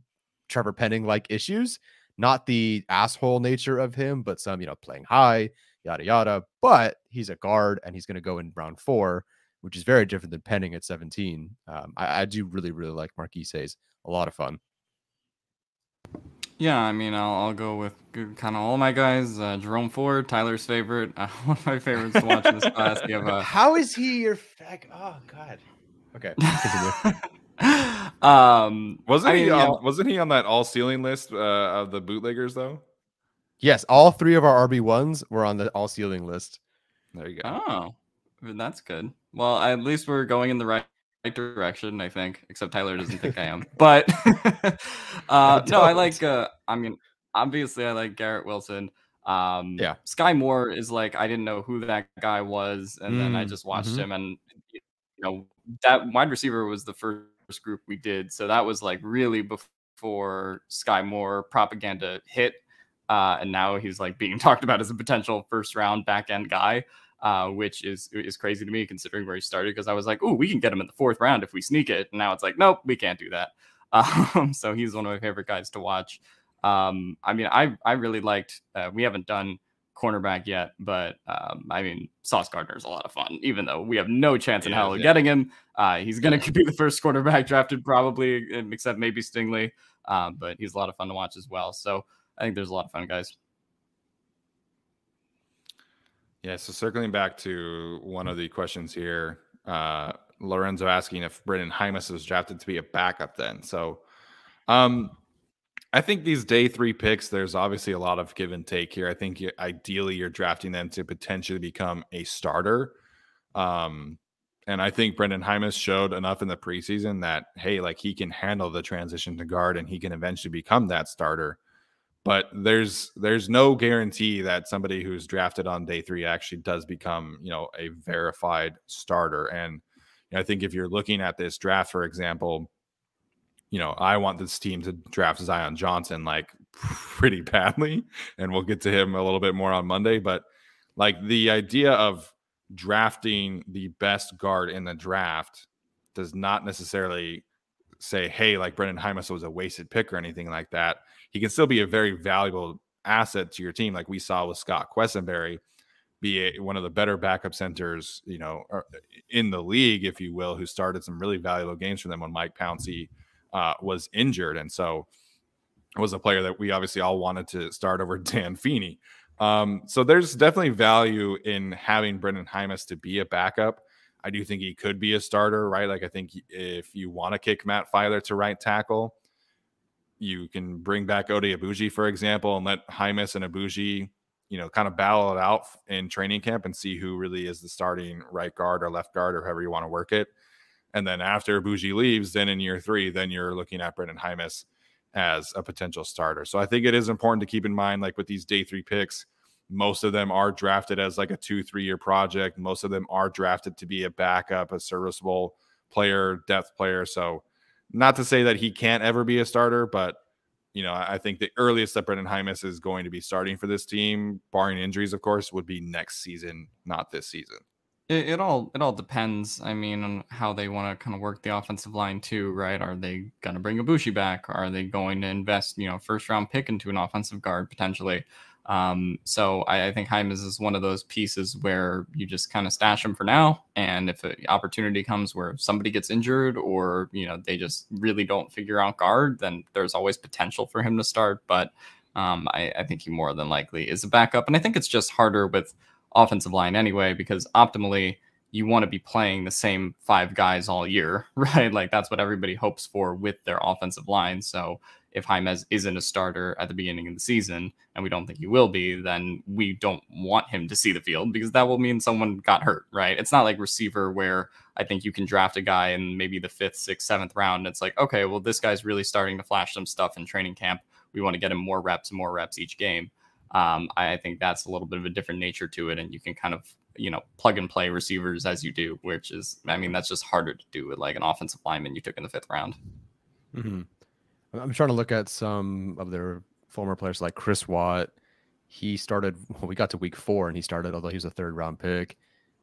Trevor Penning like issues, not the asshole nature of him, but some you know playing high, yada yada. But he's a guard and he's going to go in round four, which is very different than Penning at 17. Um, I, I, do really, really like Marquis Hayes. A lot of fun. Yeah, I mean, I'll, I'll go with kind of all my guys. Uh, Jerome Ford, Tyler's favorite, uh, one of my favorites to watch in this class. You have, uh, How is he your like? Oh God. Okay. um, wasn't I mean, he on, yeah. wasn't he on that all ceiling list uh, of the bootleggers though? Yes, all three of our RB ones were on the all ceiling list. There you go. Oh, that's good. Well, at least we're going in the right direction, I think. Except Tyler doesn't think I am. But uh, no, I like. Uh, I mean, obviously, I like Garrett Wilson. Um, yeah. Skyy Moore is like I didn't know who that guy was, and mm, then I mm, just watched mm-hmm. him, and you know that wide receiver was the first group we did, so that was like really before Skyy Moore propaganda hit. Uh, and now he's like being talked about as a potential first round back end guy, uh, which is is crazy to me considering where he started. Because I was like, oh, we can get him in the fourth round if we sneak it. And now it's like, nope, we can't do that. Um, so he's one of my favorite guys to watch. Um, I mean, I I really liked. Uh, we haven't done cornerback yet, but um, I mean, Sauce Gardner is a lot of fun, even though we have no chance in hell of yeah. getting him. Uh, he's going to be the first quarterback drafted, probably, except maybe Stingley. Um, but he's a lot of fun to watch as well. So I think there's a lot of fun guys. Yeah. So circling back to one of the questions here, uh, Lorenzo asking if Brenden Jaimes was drafted to be a backup then. So, um, I think these day three picks, there's obviously a lot of give and take here. I think you, ideally you're drafting them to potentially become a starter. Um, and I think Brenden Jaimes showed enough in the preseason that, hey, like he can handle the transition to guard and he can eventually become that starter. But there's there's no guarantee that somebody who's drafted on day three actually does become, you know, a verified starter. And you know, I think if you're looking at this draft, for example, you know, I want this team to draft Zion Johnson like pretty badly, and we'll get to him a little bit more on Monday. But like the idea of drafting the best guard in the draft does not necessarily say, hey, like Brenden Jaimes was a wasted pick or anything like that. He can still be a very valuable asset to your team, like we saw with Scott Quessenberry, be a, one of the better backup centers, you know, in the league, if you will, who started some really valuable games for them when Mike Pouncey uh, was injured, and so was a player that we obviously all wanted to start over Dan Feeney. Um, so there's definitely value in having Brenden Jaimes to be a backup. I do think he could be a starter, right? Like I think if you want to kick Matt Feiler to right tackle, you can bring back Oday Aboushi, for example, and let Jaimes and Aboushi, you know, kind of battle it out in training camp and see who really is the starting right guard or left guard or however you want to work it. And then after Bougie leaves, then in year three, then you're looking at Brendan Jaimes as a potential starter. So I think it is important to keep in mind, like with these day three picks, most of them are drafted as like a two, three year project. Most of them are drafted to be a backup, a serviceable player, depth player. So not to say that he can't ever be a starter, but you know, I think the earliest that Brenden Jaimes is going to be starting for this team, barring injuries, of course, would be next season, not this season. It, it all it all depends. I mean, on how they want to kind of work the offensive line too, right? Are they gonna bring Aboushi back? Are they going to invest, you know, first round pick into an offensive guard potentially? Um, so I, I think Jaimes is one of those pieces where you just kind of stash him for now, and if an opportunity comes where somebody gets injured or you know they just really don't figure out guard, then there's always potential for him to start. But um, I, I think he more than likely is a backup, and I think it's just harder with offensive line anyway, because optimally you want to be playing the same five guys all year, right? Like that's what everybody hopes for with their offensive line. So if Jaimes isn't a starter at the beginning of the season, and we don't think he will be, then we don't want him to see the field because that will mean someone got hurt, right? It's not like receiver where I think you can draft a guy in maybe the fifth, sixth, seventh round. it's like, okay, well, this guy's really starting to flash some stuff in training camp. We want to get him more reps, more reps each game um, I, think that's a little bit of a different nature to it, and you can kind of you know plug and play receivers as you do, which is I mean that's just harder to do with like an offensive lineman you took in the fifth round. Mm-hmm. I'm trying to look at some of their former players like Chris Watt. He started. Well, we got to week four and he started, although he was a third round pick.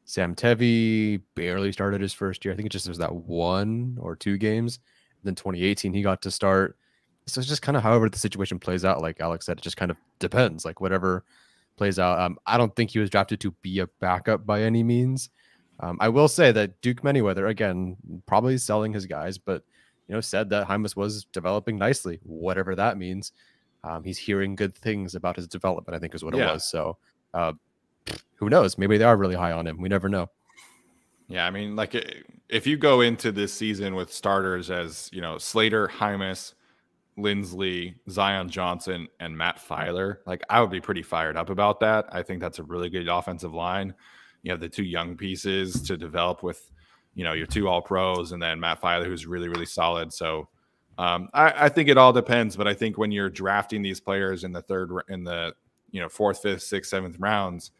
Sam Tevi barely started his first year. I think it just was that one or two games. then 2018 he got to start so it's just kind of however the situation plays out. Like Alex said, it just kind of depends. Like whatever plays out. Um, I don't think he was drafted to be a backup by any means. Um, I will say that Duke Manyweather, again, probably selling his guys, but you know, said that Jaimes was developing nicely, whatever that means. Um, he's hearing good things about his development, I think is what yeah. it was. So uh, who knows? Maybe they are really high on him. We never know. Yeah, I mean, like if you go into this season with starters as you know Slater, Jaimes, Linsley, Zion Johnson, and Matt Feiler, Like I would be pretty fired up about that. I think that's a really good offensive line. You have the two young pieces to develop with, you know, your two all pros and then Matt Feiler, who's really, really solid. So um, I, I, think it all depends, but I think when you're drafting these players in the third, in the you know fourth, fifth, sixth, seventh rounds,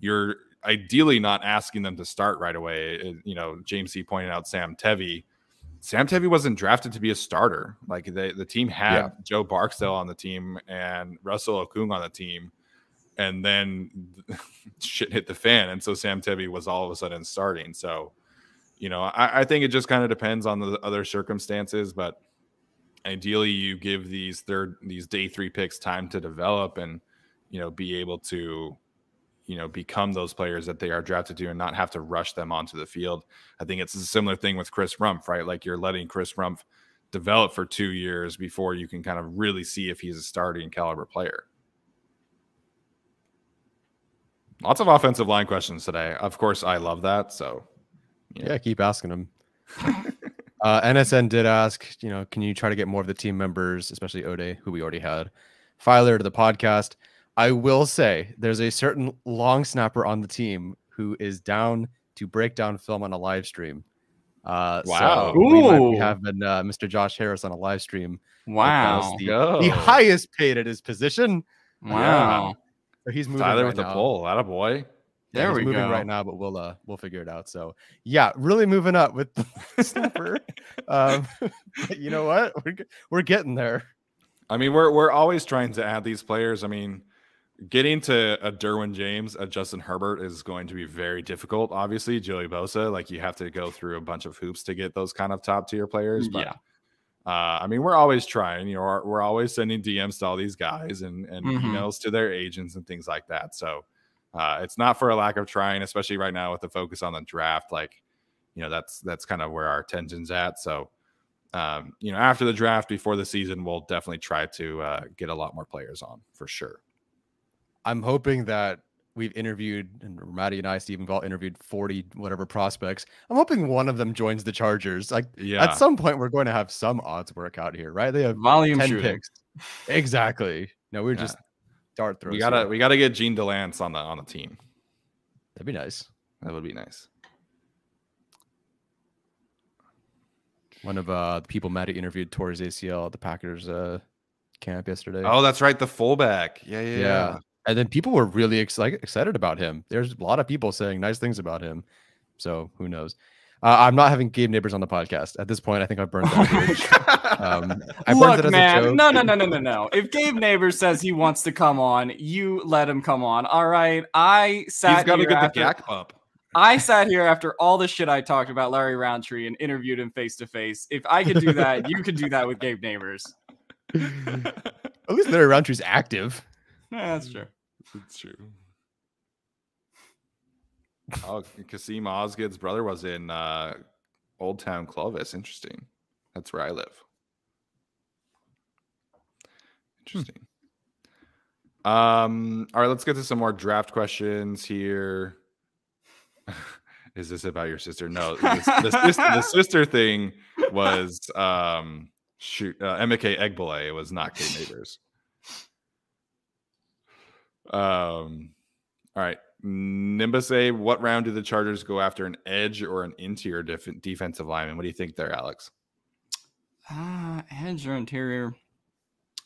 you're ideally not asking them to start right away. You know, James C pointed out Sam Tevi Sam Tevi wasn't drafted to be a starter. Like they, the team had yeah. Joe Barksdale on the team and Russell Okung on the team, and then shit hit the fan, and so Sam Tevi was all of a sudden starting. So, you know, I, I think it just kind of depends on the other circumstances, but ideally, you give these third these day three picks time to develop and you know be able to you know become those players that they are drafted to and not have to rush them onto the field. I think it's a similar thing with Chris Rumph, right? Like you're letting Chris Rumph develop for two years before you can kind of really see if he's a starting caliber player. Lots of offensive line questions today. Of course, I love that. So, yeah, yeah keep asking them. uh, NSN did ask, you know, can you try to get more of the team members, especially Ode, who we already had, Feiler to the podcast? I will say there's a certain long snapper on the team who is down to break down film on a live stream. Uh, wow. So we might be having uh, Mr. Josh Harris on a live stream. Wow. The, the, highest paid at his position. Wow. So he's moving Tyler right with now. the pole. That a boy. Yeah, there we moving go. right now, but we'll uh we'll figure it out. So yeah, really moving up with the snapper. um, you know what? We're we're getting there. I mean, we're we're always trying to add these players. I mean, getting to a Derwin James, a Justin Herbert is going to be very difficult. Obviously, Joey Bosa, like you have to go through a bunch of hoops to get those kind of top tier players. But, yeah. Uh, I mean, we're always trying. You know, we're, we're always sending DMs to all these guys and and mm-hmm. emails to their agents and things like that. So uh, it's not for a lack of trying, especially right now with the focus on the draft. Like, you know, that's that's kind of where our attention's at. So. Um, you know, after the draft, before the season, we'll definitely try to uh, get a lot more players on for sure. I'm hoping that we've interviewed, and Maddie and I, Steve, have all interviewed 40 whatever prospects. I'm hoping one of them joins the Chargers. Like, yeah. at some point, we're going to have some odds work out here, right? They have volume 10 shooting. picks. Exactly. No, we're yeah. just dart throws. We gotta here. we gotta get Jean Delance on the on the team. That'd be nice. That would be nice. One of uh, the people Maddie interviewed tore his ACL at the Packers uh, camp yesterday. Oh, that's right, the fullback. Yeah, yeah, yeah. yeah. And then people were really excited excited about him. There's a lot of people saying nice things about him. So who knows? Uh, I'm not having Gabe Neighbors on the podcast at this point. I think I've burned that bridge. um, I Look, it man, no, no, no, no, no, no. If Gabe Neighbors says he wants to come on, you let him come on. All right. I sat. He's got to get after... the gack up. I sat here after all the shit I talked about Larry Rountree and interviewed him face to face. If I could do that, you could do that with Gabe Neighbors. At least Larry Rountree's active. Yeah, that's true. It's true. Oh, Kassim Osgood's brother was in uh, Old Town Clovis. Interesting. That's where I live. Interesting. Um, all right, let's get to some more draft questions here. Is this about your sister? No, the, the, sis- the sister thing was um shoot uh, Egbole. It was not Kate Neighbors. Um, all right, Nimbus A. What round do the Chargers go after an edge or an interior def- defensive lineman? What do you think there, Alex? Ah, edge or interior.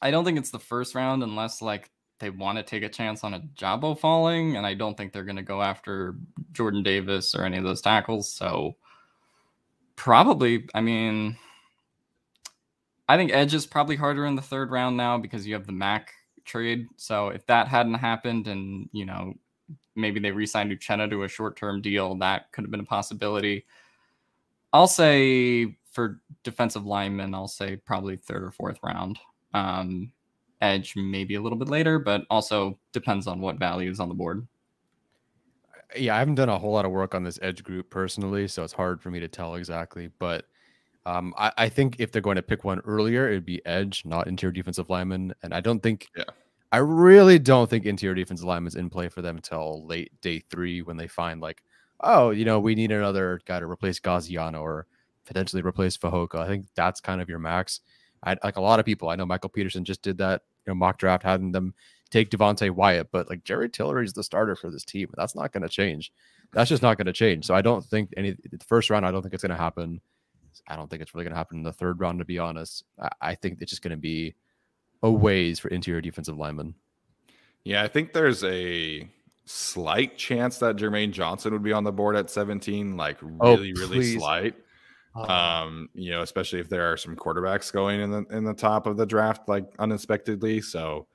I don't think it's the first round unless like they want to take a chance on a Jabo falling, and I don't think they're going to go after Jordan Davis or any of those tackles. So probably, I mean, I think edge is probably harder in the third round now because you have the Mack trade. So if that hadn't happened, and you know maybe they re-signed Uchenna to a short-term deal, that could have been a possibility. I'll say for defensive linemen, I'll say probably third or fourth round. Um, edge maybe a little bit later, but also depends on what value is on the board. Yeah, I haven't done a whole lot of work on this edge group personally, so it's hard for me to tell exactly. But um, I, I, think if they're going to pick one earlier, it'd be edge, not interior defensive lineman. And I don't think, yeah, I really don't think interior defensive lineman's in play for them until late day three when they find like, oh, you know, we need another guy to replace Gaziano or potentially replace Fehoko. I think that's kind of your max. I like a lot of people. I know Michael Peterson just did that you know mock draft having them take Devonte Wyatt, but like Jerry Tillery Tillery's the starter for this team. That's not going to change. That's just not going to change. So I don't think any the first round. I don't think it's going to happen. I don't think it's really going to happen in the third round. To be honest, I, I think it's just going to be a ways for interior defensive linemen. Yeah, I think there's a slight chance that Jermaine Johnson would be on the board at 17, like Oh, really, really slight. Uh, Um, you know, especially if there are some quarterbacks going in the in the top of the draft, like unexpectedly. So,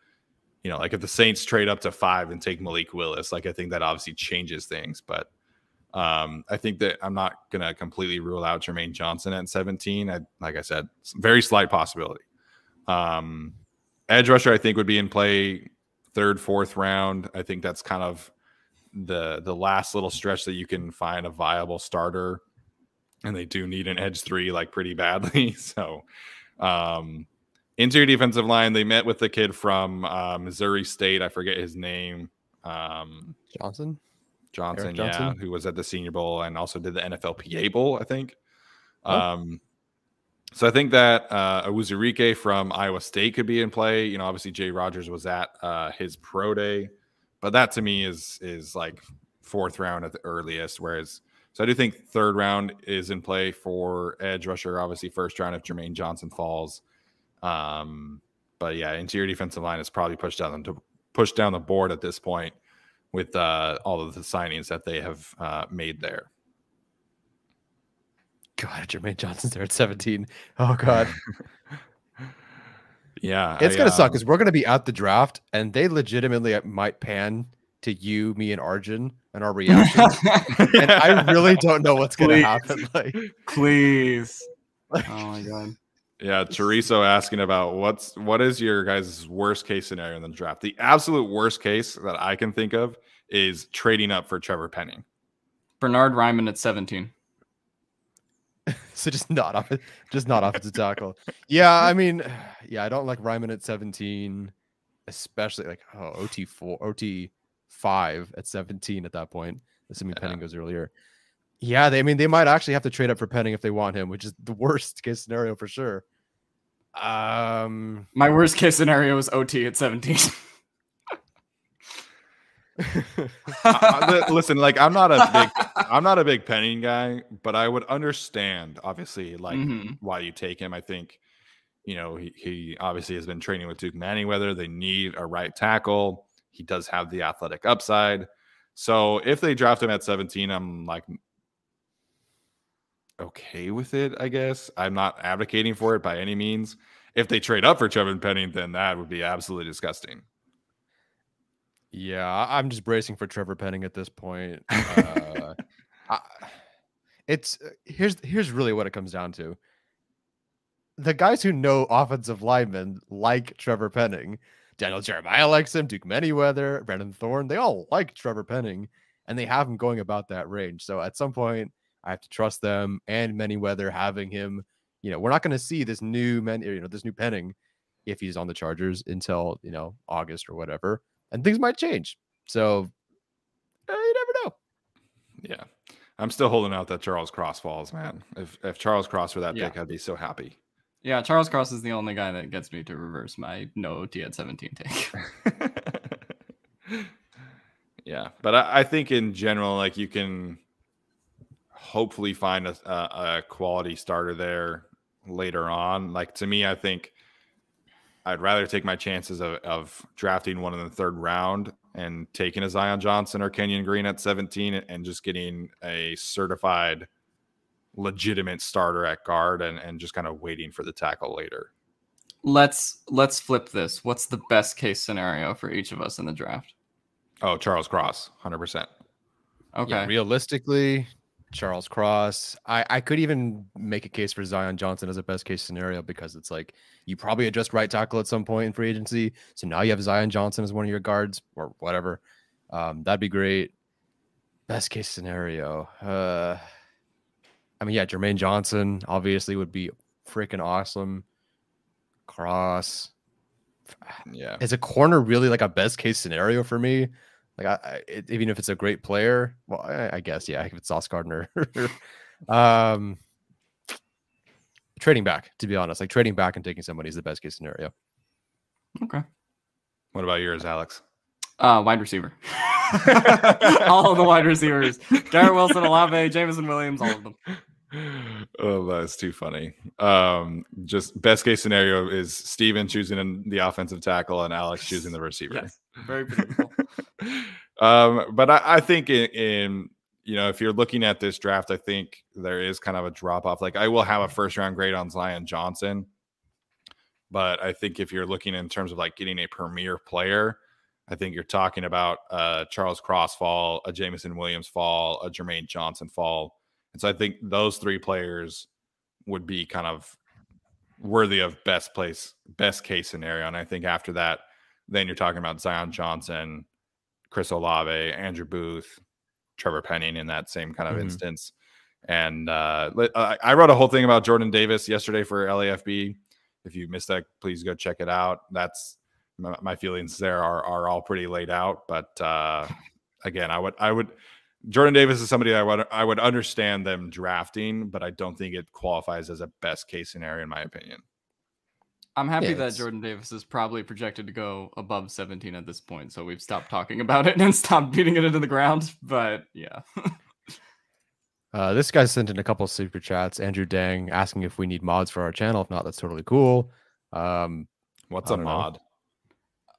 you know, like if the Saints trade up to five and take Malik Willis, like I think that obviously changes things. But um, I think that I'm not gonna completely rule out Jermaine Johnson at 17. I like I said, very slight possibility. Um, edge rusher, I think, would be in play third, fourth round. I think that's kind of the the last little stretch that you can find a viable starter and they do need an edge three like pretty badly. So, um, interior defensive line, they met with the kid from uh, Missouri State. I forget his name. Um, Johnson. Johnson, Eric yeah, who was at the Senior Bowl and also did the NFLPA Bowl, I think. Oh. Um, so I think that uh, Uwazurike from Iowa State could be in play. You know, obviously Jay Rogers was at uh, his pro day, but that to me is is like fourth round at the earliest. Whereas, so I do think third round is in play for edge rusher. Obviously, first round if Jermaine Johnson falls. Um, but yeah, interior defensive line is probably pushed down to push down the board at this point with uh, all of the signings that they have uh, made there. God, Jermaine Johnson's there at 17. Oh God. Yeah, It's I, gonna suck um, because we're gonna be at the draft, and they legitimately might pan to you, me, and Arjun and our reactions. and I really don't know what's gonna Please. happen. Like, Please. Oh my god. Yeah, Chorizo asking about what's what is your guys' worst case scenario in the draft? The absolute worst case that I can think of is trading up for Trevor Penning. Bernhard Raimann at 17. so just not off, just not off offensive tackle. Yeah, I mean, yeah, I don't like Raimann at 17, especially like oh OT four, OT five at 17 at that point, assuming Yeah. Penning goes earlier. Yeah, they I mean they might actually have to trade up for Penning if they want him, which is the worst case scenario for sure. Um, My worst case scenario is OT at 17. I- I- listen, like I'm not a big I'm not a big Penning guy, but I would understand obviously like Mhm. why you take him. I think you know he, he obviously has been training with Duke Manyweather. They need a right tackle. He does have the athletic upside. So if they draft him at 17, I'm like okay with it, I guess. I'm not advocating for it by any means. If they trade up for Trevor Penning, then that would be absolutely disgusting. Yeah, I'm just bracing for Trevor Penning at this point. Uh, I, it's uh, here's here's really what it comes down to. The guys who know offensive linemen like Trevor Penning, Daniel Jeremiah likes him, Duke Manyweather, Brandon Thorn, they all like Trevor Penning, and they have him going about that range. So at some point, I have to trust them and Manyweather having him. You know, we're not going to see this new men, you know, this new Penning if he's on the Chargers until you know August or whatever, and things might change. So uh, you never know. Yeah. I'm still holding out that Charles Cross falls, man. If if Charles Cross were that Yeah. pick, I'd be so happy. Yeah, Charles Cross is the only guy that gets me to reverse my no OT at 17 take. yeah, but I, I think in general, like you can hopefully find a, a, a quality starter there later on. Like to me, I think I'd rather take my chances of, of drafting one in the third round and taking a Zion Johnson or Kenyon Green at 17 and just getting a certified legitimate starter at guard and, and just kind of waiting for the tackle later. let's let's flip this. What's the best case scenario for each of us in the draft? Oh, Charles Cross, 100%. Okay. Yeah, realistically, Charles Cross. I, I could even make a case for Zion Johnson as a best case scenario because it's like you probably adjust right tackle at some point in free agency. So now you have Zion Johnson as one of your guards or whatever. Um, that'd be great. Best case scenario. Uh, I mean, yeah, Jermaine Johnson obviously would be freaking awesome. Cross. Yeah. Is a corner really like a best case scenario for me? Like, I, I it, even if it's a great player, well, I, I guess yeah. If it's Sauce Gardner, um, trading back. To be honest, like trading back and taking somebody is the best case scenario. Okay. What about yours, Alex? Uh, wide receiver. all of the wide receivers. Garrett Wilson, Olave, Jameson Williams, all of them. Oh, that's too funny. Um, just best case scenario is Steven choosing the offensive tackle and Alex choosing the receiver. Yes. Very predictable. um, but I, I think in, in you know if you're looking at this draft, I think there is kind of a drop off. Like I will have a first round grade on Zion Johnson, but I think if you're looking in terms of like getting a premier player, I think you're talking about uh, Charles Cross fall, a Jameson Williams fall, a Jermaine Johnson fall, and so I think those three players would be kind of worthy of best place, best case scenario. And I think after that, then you're talking about Zion Johnson, Chris Olave, Andrew Booth, Trevor Penning in that same kind of Mhm. instance. And uh, I wrote a whole thing about Jordan Davis yesterday for LAFB. If you missed that, please go check it out. That's my, my feelings there are are all pretty laid out. But uh, again, I would I would Jordan Davis is somebody I would I would understand them drafting, but I don't think it qualifies as a best case scenario in my opinion. I'm happy Yeah, that it's- Jordan Davis is probably projected to go above 17 at this point. So we've stopped talking about it and stopped beating it into the ground. But yeah. Uh, this guy sent in a couple super chats. Andrew Dang asking if we need mods for our channel. If not, that's totally cool. Um, What's I a don't know. mod?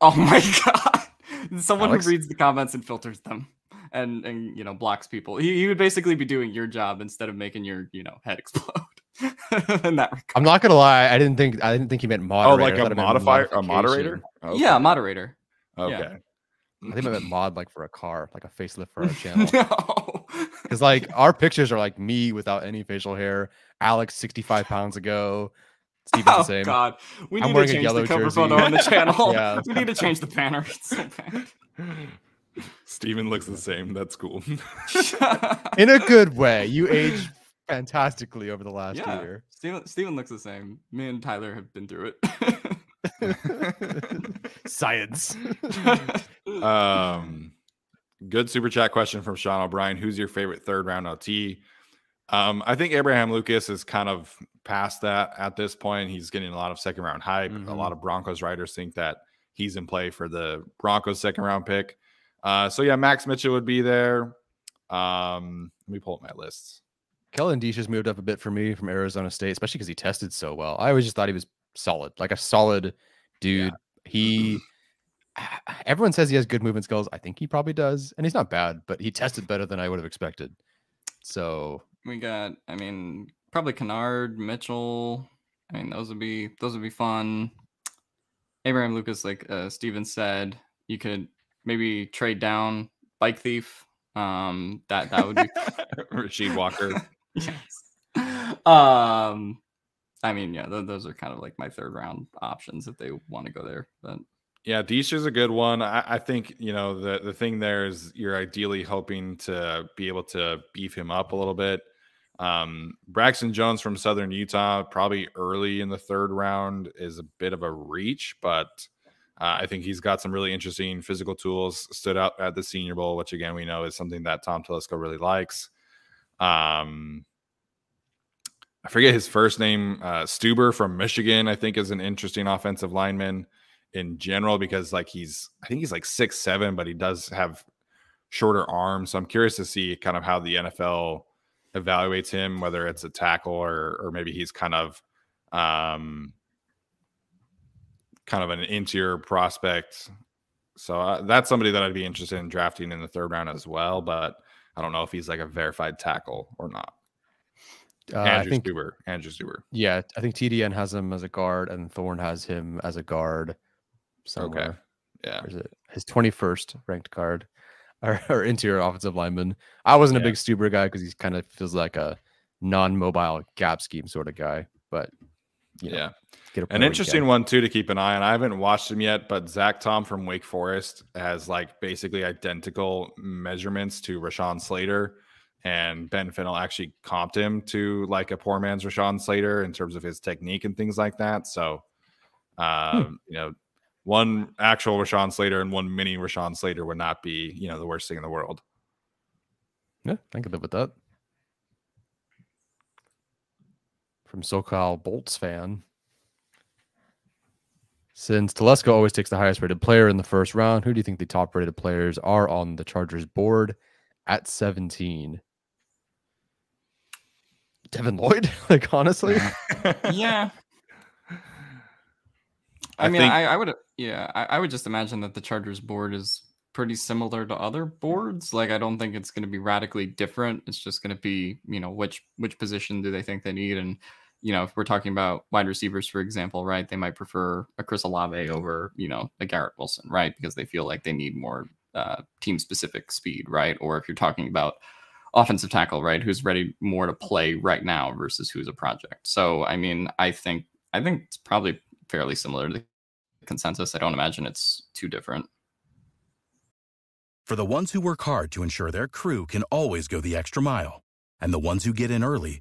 Oh my god. Someone Alex? who reads the comments and filters them and and you know blocks people. He, he would basically be doing your job instead of making your, you know, head explode. In that regard. I'm not gonna lie. I didn't think I didn't think he meant oh, moderator. Oh, like I a thought it meant modifier, a moderator? modification. Yeah, moderator. Okay. yeah. I think I meant mod like for a car, like a facelift for our channel. no. Because like our pictures are like me without any facial hair, Alex 65 pounds ago, Steven's Oh the same. god. We I'm need to wearing a change yellow the cover jersey. photo on the channel. Yeah, we need to change the banner. It's so bad. Steven looks the same. That's cool. In a good way. You aged fantastically over the last yeah. year. Steven, Steven looks the same. Me and Tyler have been through it. Science. um, good super chat question from Sean O'Brien. Who's your favorite third round LT? Um, I think Abraham Lucas is kind of past that at this point. He's getting a lot of second round hype. A Mhm. lot of Broncos writers think that he's in play for the Broncos second round pick. Uh, so yeah, Max Mitchell would be there. Um, let me pull up my lists. Kellen Diesch has moved up a bit for me from Arizona State, especially because he tested so well. I always just thought he was solid, like a solid dude. He everyone says he has good movement skills. I think he probably does, and he's not bad, but he tested better than I would have expected. So we got, I mean, probably Kennard, Mitchell. I mean, those would be those would be fun. Abraham Lucas, like uh, Steven said, you could maybe trade down Bike Thief Um, that that would be Rasheed Walker. Yes. Um, I mean, yeah, th- those are kind of like my third round options if they want to go there. But Yeah, Diesch's a good one. I, I think you know the the thing there is you're ideally hoping to be able to beef him up a little bit. Um, Braxton Jones from Southern Utah, probably early in the third round, is a bit of a reach, but uh, I think he's got some really interesting physical tools. Stood out at the Senior Bowl, which again we know is something that Tom Telesco really likes. Um, I forget his first name. Uh, Stueber from Michigan, I think, is an interesting offensive lineman in general because like he's I think he's like six seven, but he does have shorter arms. So I'm curious to see kind of how the NFL evaluates him, whether it's a tackle or or maybe he's kind of um kind of an interior prospect. So uh, that's somebody that I'd be interested in drafting in the third round as well, but I don't know if he's like a verified tackle or not. Uh, I Andrew think Stueber. Andrew Stueber. yeah, I think TDN has him as a guard and Thorn has him as a guard. Somewhere. Okay. Yeah. Is it his 21st ranked guard or, or interior offensive lineman? I wasn't a big Stueber guy because he kind of feels like a non-mobile gap scheme sort of guy. But you know, Yeah. Get a An interesting one too to keep an eye on. I haven't watched him yet, but Zach Tom from Wake Forest has like basically identical measurements to Rashawn Slater, and Ben Fennell actually comped him to like a poor man's Rashawn Slater in terms of his technique and things like that. So, um, you know, one actual Rashawn Slater and one mini Rashawn Slater would not be you know the worst thing in the world. Yeah, I could live with that. From SoCal Bolts fan. Since Telesco always takes the highest rated player in the first round, who do you think the top rated players are on the Chargers board at 17? Devin Lloyd? like, honestly? yeah, I I, mean, think- I, I would, yeah, I, I would just imagine that the Chargers board is pretty similar to other boards. Like, I don't think it's going to be radically different. It's just going to be, you know, which which position do they think they need, and you know, if we're talking about wide receivers, for example, right, they might prefer a Chris Olave over, you know, a Garrett Wilson, right, because they feel like they need more uh, team specific speed, right? Or if you're talking about offensive tackle, right, who's ready more to play right now versus who's a project. So, I mean, I think I think it's probably fairly similar to the consensus. I don't imagine it's too different. For the ones who work hard to ensure their crew can always go the extra mile, and the ones who get in early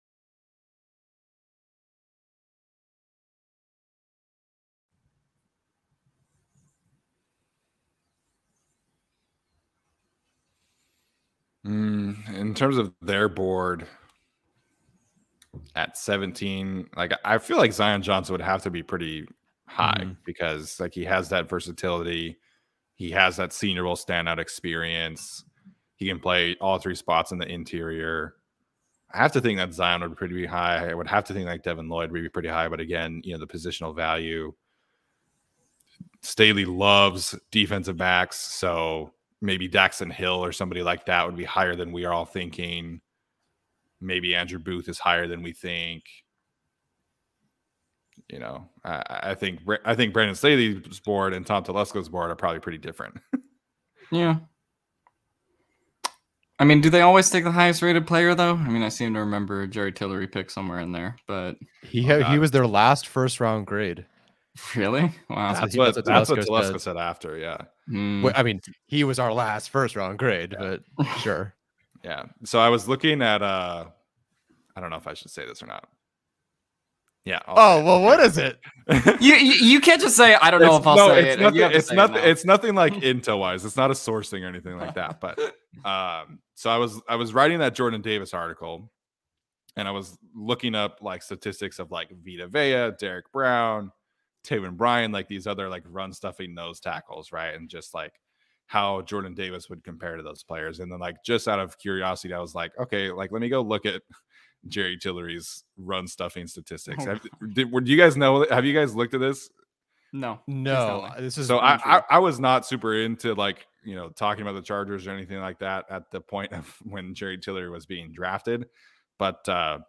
Mm, in terms of their board at 17, like I feel like Zion Johnson would have to be pretty high Mhm. because like he has that versatility, he has that senior bowl standout experience, he can play all three spots in the interior. I have to think that Zion would pretty be pretty high. I would have to think like Devin Lloyd would be pretty high, but again, you know, the positional value. Staley loves defensive backs, so maybe Daxton Hill or somebody like that would be higher than we are all thinking. Maybe Andrew Booth is higher than we think. You know, I, I think Bra- I think Brandon Staley's board and Tom Telesco's board are probably pretty different. Yeah. I mean, do they always take the highest rated player though? I mean, I seem to remember a Jerry Tillery pick somewhere in there, but He, Oh, he was their last first round grade. really? Wow. That's he- what that's that's what what Telesco Telesco said. said after. Yeah, Well, I mean, he was our last first round grade, but sure. yeah. So I was looking at uh, I don't know if I should say this or not. Yeah. I'll Oh, well, what is it? you, you you can't just say I don't know It's- if I'll no, say it's it. Nothing, You have to it's say it nothing. now. It's nothing like intel wise. It's not a source thing or anything like that. But um, so I was I was writing that Jordan Davis article, and I was looking up like statistics of like Vita Vea, Derrick Brown, Taven Bryan, like these other like run stuffing nose tackles, right? And just like how Jordan Davis would compare to those players. And then like just out of curiosity, I was like, okay, like let me go look at Jerry Tillery's run stuffing statistics. Oh, Have, did, were, do you guys know? Have you guys looked at this? No, No, this is So I. I I was not super into like you know talking about the Chargers or anything like that at the point of when Jerry Tillery was being drafted, but uh,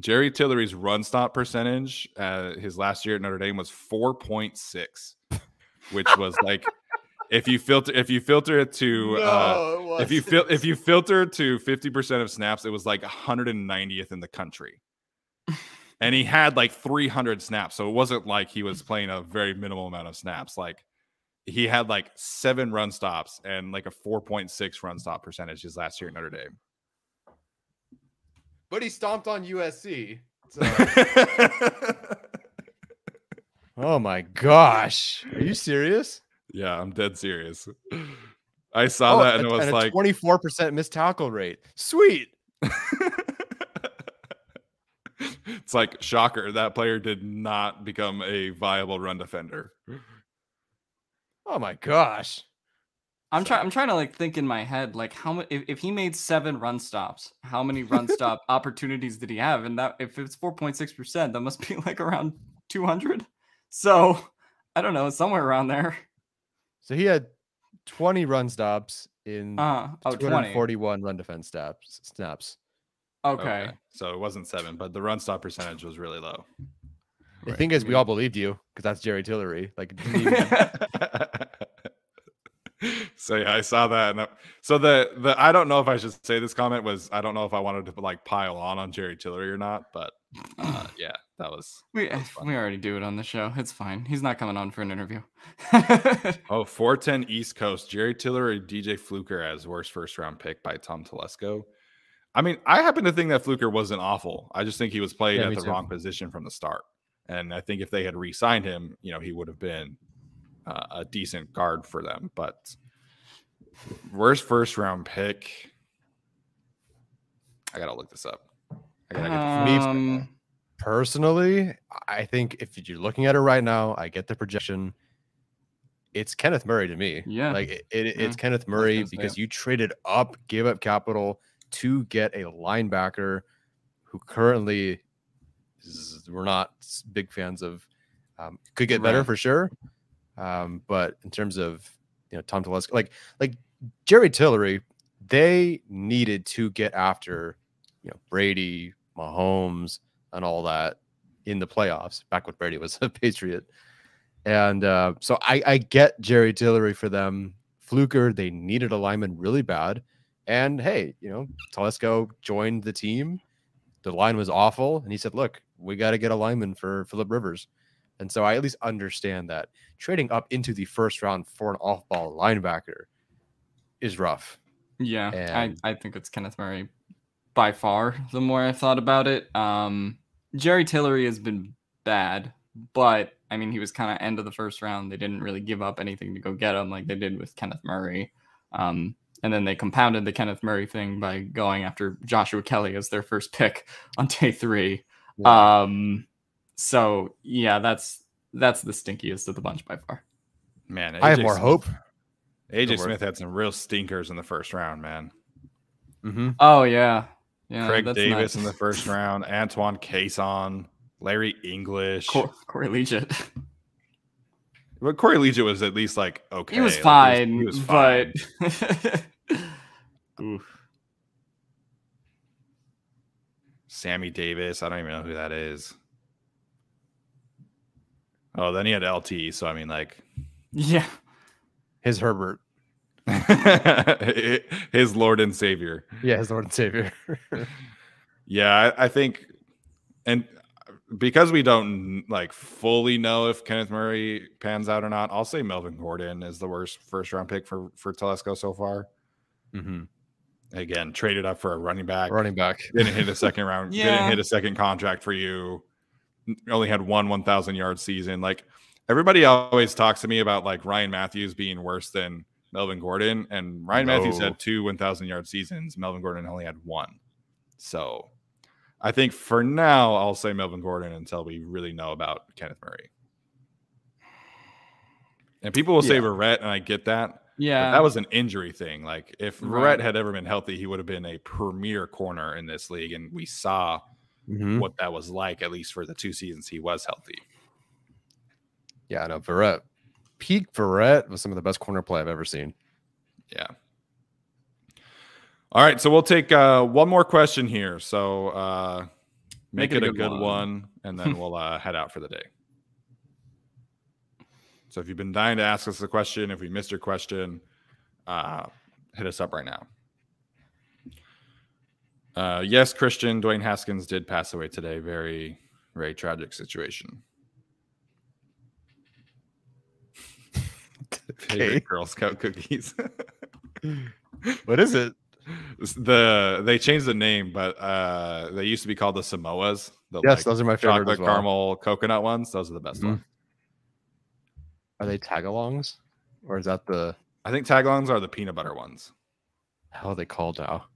Jerry Tillery's run stop percentage uh, his last year at Notre Dame was four point six, which was like if you filter if you filter it to uh, if you fil- if you filter to 50% of snaps, it was like 190th in the country. and he had like 300 snaps. So it wasn't like he was playing a very minimal amount of snaps. Like he had like seven run stops and like a 4.6 run stop percentage his last year at Notre Dame. But he stomped on USC. So. oh my gosh, are you serious? yeah, I'm dead serious. I saw oh, that and it was like twenty-four percent missed tackle rate. Sweet. it's like shocker that player did not become a viable run defender. Oh my gosh. I'm trying. I'm trying to like think in my head, like how many. If, if he made seven run stops, how many run stop opportunities did he have? And that if it's 4.6 percent, that must be like around 200. So I don't know, somewhere around there. So he had twenty run stops in Uh oh, 20. 241 run defense snaps. Snaps. Okay. So it wasn't seven, but the run stop percentage was really low. The thing is, we all believed you because that's Jerry Tillery. Like, it didn't even- so yeah, I saw that. And so the the I don't know if I should say this comment was I don't know if I wanted to like pile on on Jerry Tillery or not, but uh, yeah, that was We that was we already do it on the show. It's fine. He's not coming on for an interview. Oh, 410 East Coast, Jerry Tillery, DJ Fluker as worst first round pick by Tom Telesco. I mean, I happen to think that Fluker wasn't awful. I just think he was played Yeah, at the too. wrong position from the start. And I think if they had re signed him, you know, he would have been uh, a decent guard for them. But worst first round pick. I got to look this up. I got to get the me- Um, personally, I think if you're looking at it right now, I get the projection. It's Kenneth Murray to me. Yeah. Like it, it- Yeah. it's Kenneth Murray say because you traded up, gave up capital to get a linebacker who currently is, we're not big fans of. Um, could get better Right. for sure. Um, but in terms of you know Tom Telesco, like like Jerry Tillery, they needed to get after you know Brady, Mahomes, and all that in the playoffs back when Brady was a Patriot. And uh, so I, I get Jerry Tillery for them. Fluker, they needed a lineman really bad. And hey, you know, Telesco joined the team. The line was awful. And he said, look, we got to get a lineman for Philip Rivers. And so I at least understand that trading up into the first round for an off ball linebacker is rough. yeah, And- I, I think it's Kenneth Murray by far. The more I've thought about it, um, Jerry Tillery has been bad, but I mean, he was kind of end of the first round. They didn't really give up anything to go get him like they did with Kenneth Murray. Um, and then they compounded the Kenneth Murray thing by going after Joshua Kelley as their first pick on day three. Um, so yeah, that's that's the stinkiest of the bunch by far. man. I have more Smith- hope. AJ Go for it. Smith had some real stinkers in the first round, man. Mm-hmm. Oh yeah, yeah. Craig that's Davis nuts. in the first round, Antoine Cason, Larry English. Cor- Corey Liuget. But Corey Liuget was at least like okay. he was like, fine, he was fine. but Oof. Sammy Davis. I don't even know who that is. Oh, then he had LT. So I mean, like yeah, His Herbert. his Lord and Savior. Yeah, his Lord and Savior. Yeah, I, I think, and because we don't like fully know if Kenneth Murray pans out or not, I'll say Melvin Gordon is the worst first round pick for for Telesco so far. mm-hmm. Again, traded up for a running back. Running back. didn't hit a second round didn't hit a second contract for you N- only had one 1000 yard season like everybody always talks to me about like ryan mathews being worse than melvin gordon and ryan mathews had two 1000 yard seasons melvin gordon only had one so i think for now i'll say melvin gordon until we really know about kenneth murray and people will say Yeah. Verrett, and I get that. But yeah. that was an injury thing. Like if Verrett Right. had ever been healthy, he would have been a premier corner in this league, and we saw Mhm. what that was like at least for the two seasons he was healthy. Yeah, I know. Verrett. Peak Verrett was some of the best corner play I've ever seen. Yeah. All right, so we'll take uh, one more question here. So uh, make, it, a good, one. one. and then we'll uh, head out for the day. So if you've been dying to ask us a question, if we missed your question, uh, hit us up right now. Uh, yes, Christian Dwayne Haskins did pass away today. Very, very tragic situation. Okay. Girl Scout cookies. what is it? The they changed the name, but uh they used to be called the Samoas. The Yes, like, those are my favorite chocolate as well. caramel coconut ones. Those are the best Mhm. ones. Are they tagalongs? Or is that the I think tagalongs are the peanut butter ones. how are they called now?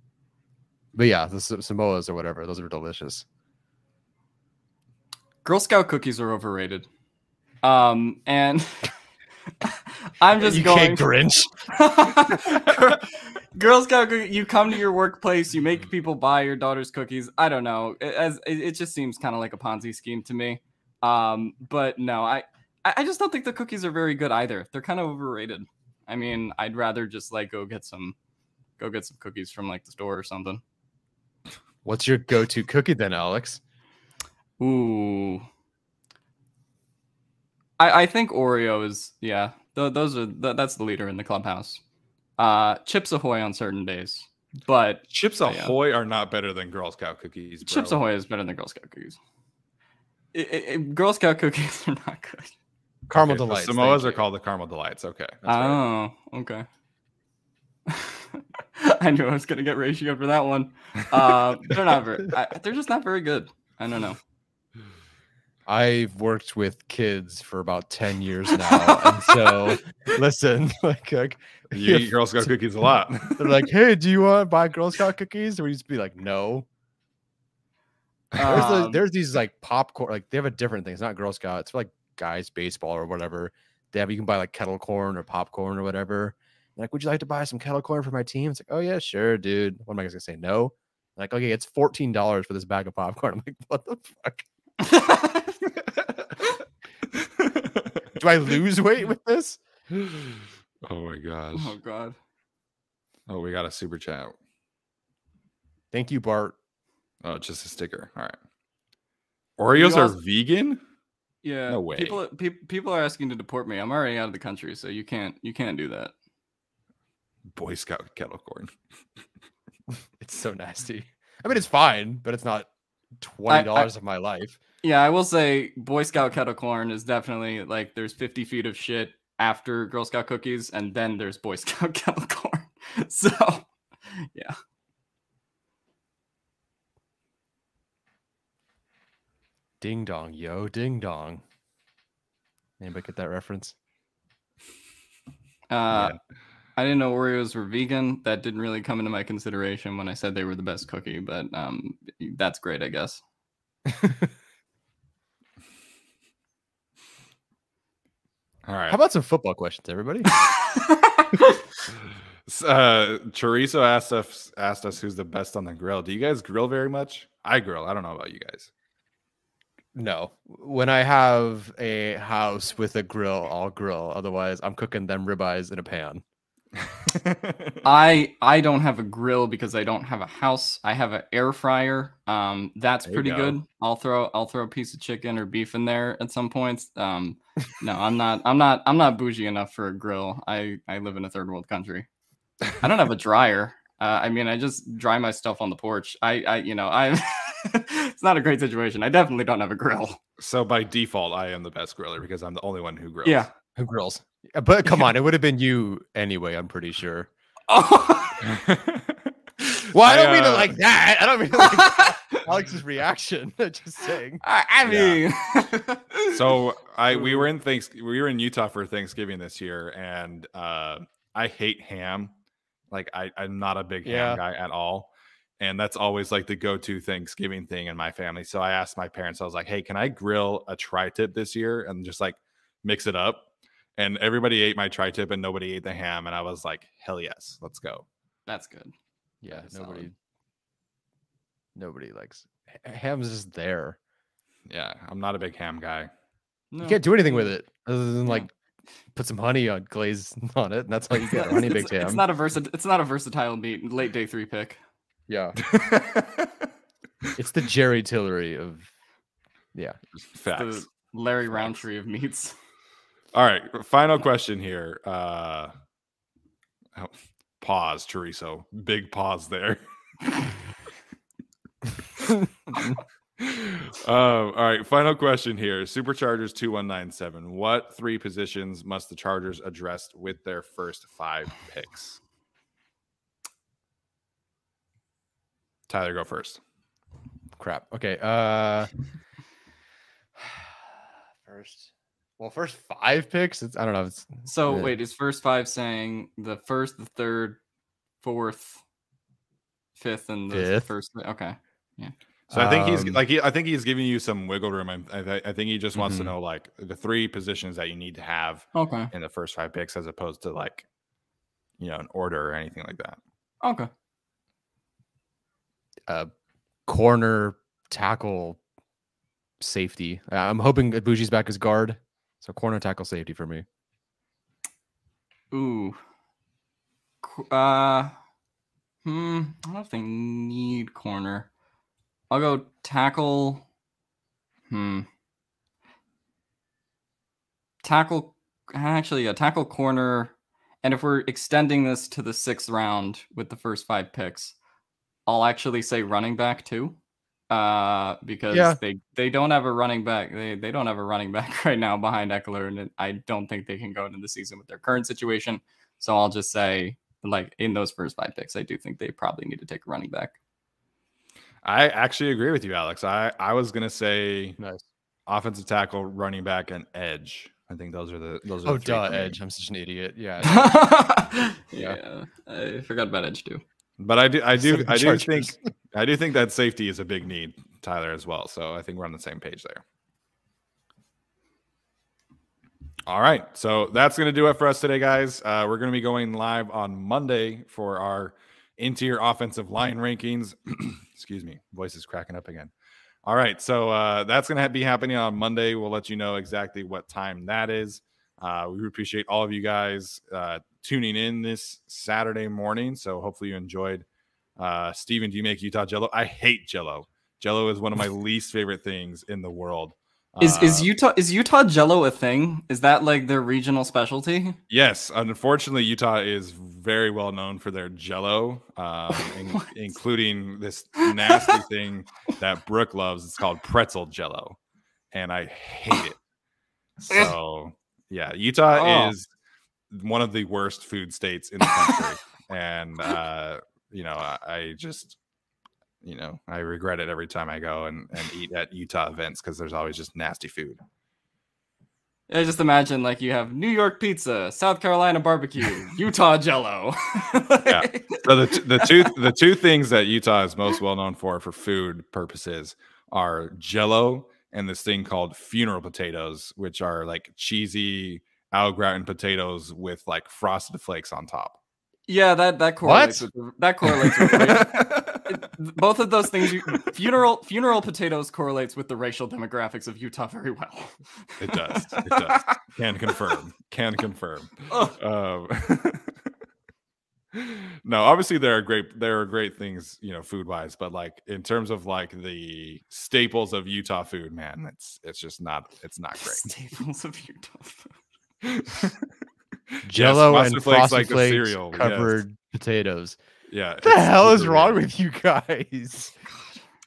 But yeah, the Sa- Samoas or whatever, those are delicious. Girl Scout cookies are overrated. Um, and I'm just going. Grinch. Girl- Girl Scout cookie, you come to your workplace, you make people buy your daughter's cookies. I don't know. It, as it, it just seems kind of like a Ponzi scheme to me. Um, but no, I I I just don't think the cookies are very good either. They're kind of overrated. I mean, I'd rather just like go get some go get some cookies from like the store or something. What's your go-to cookie then, Alex? Ooh. I I think Oreo is yeah. Th- those are th- that's the leader in the clubhouse. Uh, Chips Ahoy on certain days, but Chips Oh, yeah. Ahoy are not better than Girl Scout cookies. Bro. Chips Ahoy is better than Girl Scout cookies. I- I- I- Girl Scout cookies are not good. Caramel Okay, the delights. Samoas are you. called the caramel delights. Okay. that's right. Oh, okay. I knew I was gonna get ratio for that one. Uh, they're not very. I, they're just not very good. I don't know. I've worked with kids for about 10 years now. and so listen, like, like You if eat Girl Scout cookies a lot. they're like, hey, do you want to buy Girl Scout cookies? Or we used to be like, no. There's, the, Um, there's these like popcorn, like they have a different thing. It's not Girl Scout, it's for like guys baseball or whatever. They have you can buy like kettle corn or popcorn or whatever. Like, would you like to buy some kettle corn for my team? It's like, oh yeah, sure, dude. What am I gonna say? No. Like, okay, it's fourteen dollars for this bag of popcorn. I'm like, what the fuck? Do I lose weight with this? oh my gosh. oh God. Oh, we got a super chat. Thank you, Bart. Oh, just a sticker. All right. Oreos are also- vegan? Yeah. No way. People pe- people are asking to deport me. I'm already out of the country, so you can't you can't do that. Boy Scout kettle corn. It's so nasty. I mean, it's fine, but it's not twenty dollars of my life. Yeah, I will say Boy Scout kettle corn is definitely like there's 50 feet of shit after Girl Scout cookies, and then there's Boy Scout kettle corn. So yeah. Ding dong, yo, ding dong. Anybody get that reference? Uh I didn't know Oreos were vegan. That didn't really come into my consideration when I said they were the best cookie, but um that's great, I guess. All right. How about some football questions, everybody? S- uh Chorizo asked us asked us who's the best on the grill. Do you guys grill very much? I grill. I don't know about you guys. no. When I have a house with a grill, I'll grill. Otherwise, I'm cooking them ribeyes in a pan. I I don't have a grill because I don't have a house. I have an air fryer. Um, that's There pretty go. good. I'll throw I'll throw a piece of chicken or beef in there at some points. Um, no, I'm not I'm not I'm not bougie enough for a grill. I I live in a third world country. I don't have a dryer. Uh, I mean, I just dry my stuff on the porch. I I you know I. it's not a great situation. I definitely don't have a grill. so by default, I am the best griller because I'm the only one who grills. Yeah. Who grills? Uh, But come on, it would have been you anyway. I'm pretty sure. Oh. Well, I I, don't mean it uh, like that. I don't mean it like. Alex's reaction. Just saying. I, I mean, so I we were in thanks we were in Utah for Thanksgiving this year, and uh, I hate ham. Like I, I'm not a big Yeah. ham guy at all, and that's always like the go-to Thanksgiving thing in my family. So I asked my parents, I was like, "Hey, can I grill a tri-tip this year and just like mix it up?" And everybody ate my tri-tip, and nobody ate the ham, and I was like, "Hell yes, let's go!" that's good. Yeah, That's nobody. solid. Nobody likes h- ham's just there. Yeah, I'm not a big ham guy. No. You can't do anything with it other than Yeah. like put some honey on glaze on it, and that's how you get honey it's, baked ham. it's not a versa- It's not a versatile meat. Late day three pick. yeah, it's the Jerry Tillery of yeah. Facts. The Larry Rountree of meats. All right, final question here. Uh oh, pause, Chorizo. Big pause there. um, all right, final question here. Superchargers 2197. What three positions must the Chargers address with their first five picks? Tyler, go first. Crap. Okay. Uh first. Well, first five picks. It's I don't know. It's So Yeah. wait, is first five saying the first, the third, fourth, fifth, and the Fifth. first? Okay. Yeah. So I think he's Um, like he, I think he's giving you some wiggle room. I, I, I think he just wants to Mhm. know like the three positions that you need to have Okay. in the first five picks as opposed to like you know an order or anything like that. Okay. uh corner tackle safety. Uh, I'm hoping Aboushi back as guard. So corner tackle safety for me. Ooh. Uh. Hmm. I don't know if they need corner. I'll go tackle. Hmm. Tackle. Actually, yeah, tackle corner. And if we're extending this to the sixth round with the first five picks, I'll actually say running back too. Uh, because Yeah. they they don't have a running back. They they don't have a running back right now behind Ekeler, and I don't think they can go into the season with their current situation. So I'll just say, like in those first five picks, I do think they probably need to take a running back. I actually agree with you, Alex. I I was gonna say Nice. offensive tackle, running back, and edge. I think those are the those are Oh, the three duh. Edge. I'm such an idiot. Yeah. yeah, I forgot about Edge too. But I do I do I do think I do think that safety is a big need, Tyler, as well. So I think we're on the same page there. All right. So that's going to do it for us today, guys. Uh, we're going to be going live on Monday for our interior offensive line rankings. Excuse me. Voice is cracking up again. All right. So uh, that's going to be happening on Monday. We'll let you know exactly what time that is. Uh, we appreciate all of you guys uh, tuning in this Saturday morning. So hopefully you enjoyed. Uh, Steven, do you make Utah Jello? I hate Jello. Jello is one of my least favorite things in the world. Is is Uh, Utah is Utah Jello a thing? Is that like their regional specialty? Yes, unfortunately, Utah is very well known for their Jello, um, in- including this nasty thing that Brooke loves. It's called pretzel Jello, and I hate it. So, yeah, Utah Oh. is one of the worst food states in the country, and uh, you know, I, I just, you know, I regret it every time I go and, and eat at Utah events because there's always just nasty food. I just imagine like you have New York pizza, South Carolina barbecue, Utah Jello. Yeah. So the the two the two things that Utah is most well known for for food purposes are Jello and this thing called funeral potatoes, which are like cheesy au gratin potatoes with like frosted flakes on top. Yeah, that that correlates with that correlates with it- both of those things. You, funeral funeral potatoes correlates with the racial demographics of Utah very well. It does. It does. Can confirm. Can confirm. Ugh. Um, no, obviously there are great there are great things, you know, food wise, but like in terms of like the staples of Utah food, man, it's it's just not it's not great. Staples of Utah. food. Jello Frosted and frosted like flakes cereal, yes. covered potatoes. Yeah. What the hell is wrong weird. with you guys?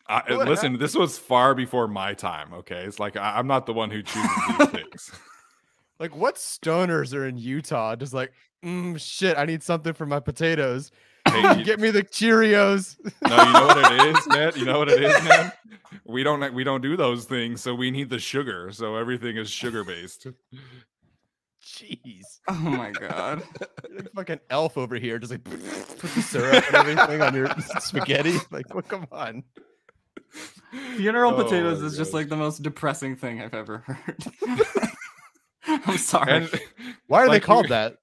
I, listen, this was far before my time. Okay, it's like I, I'm not the one who chooses these things. Like, what stoners are in Utah? Just like, mm, shit, I need something for my potatoes. Hey, you- Get me the Cheerios. no, you know what it is, man. You know what it is, man. We don't we don't do those things, so we need the sugar. So everything is sugar based. Jeez. Oh my god. You're like fucking elf over here, just like put the syrup and everything on your spaghetti. Like, what? Come on. Funeral Oh potatoes my is just like the most depressing thing I've ever heard. I'm sorry. And Why are Like they you- called that?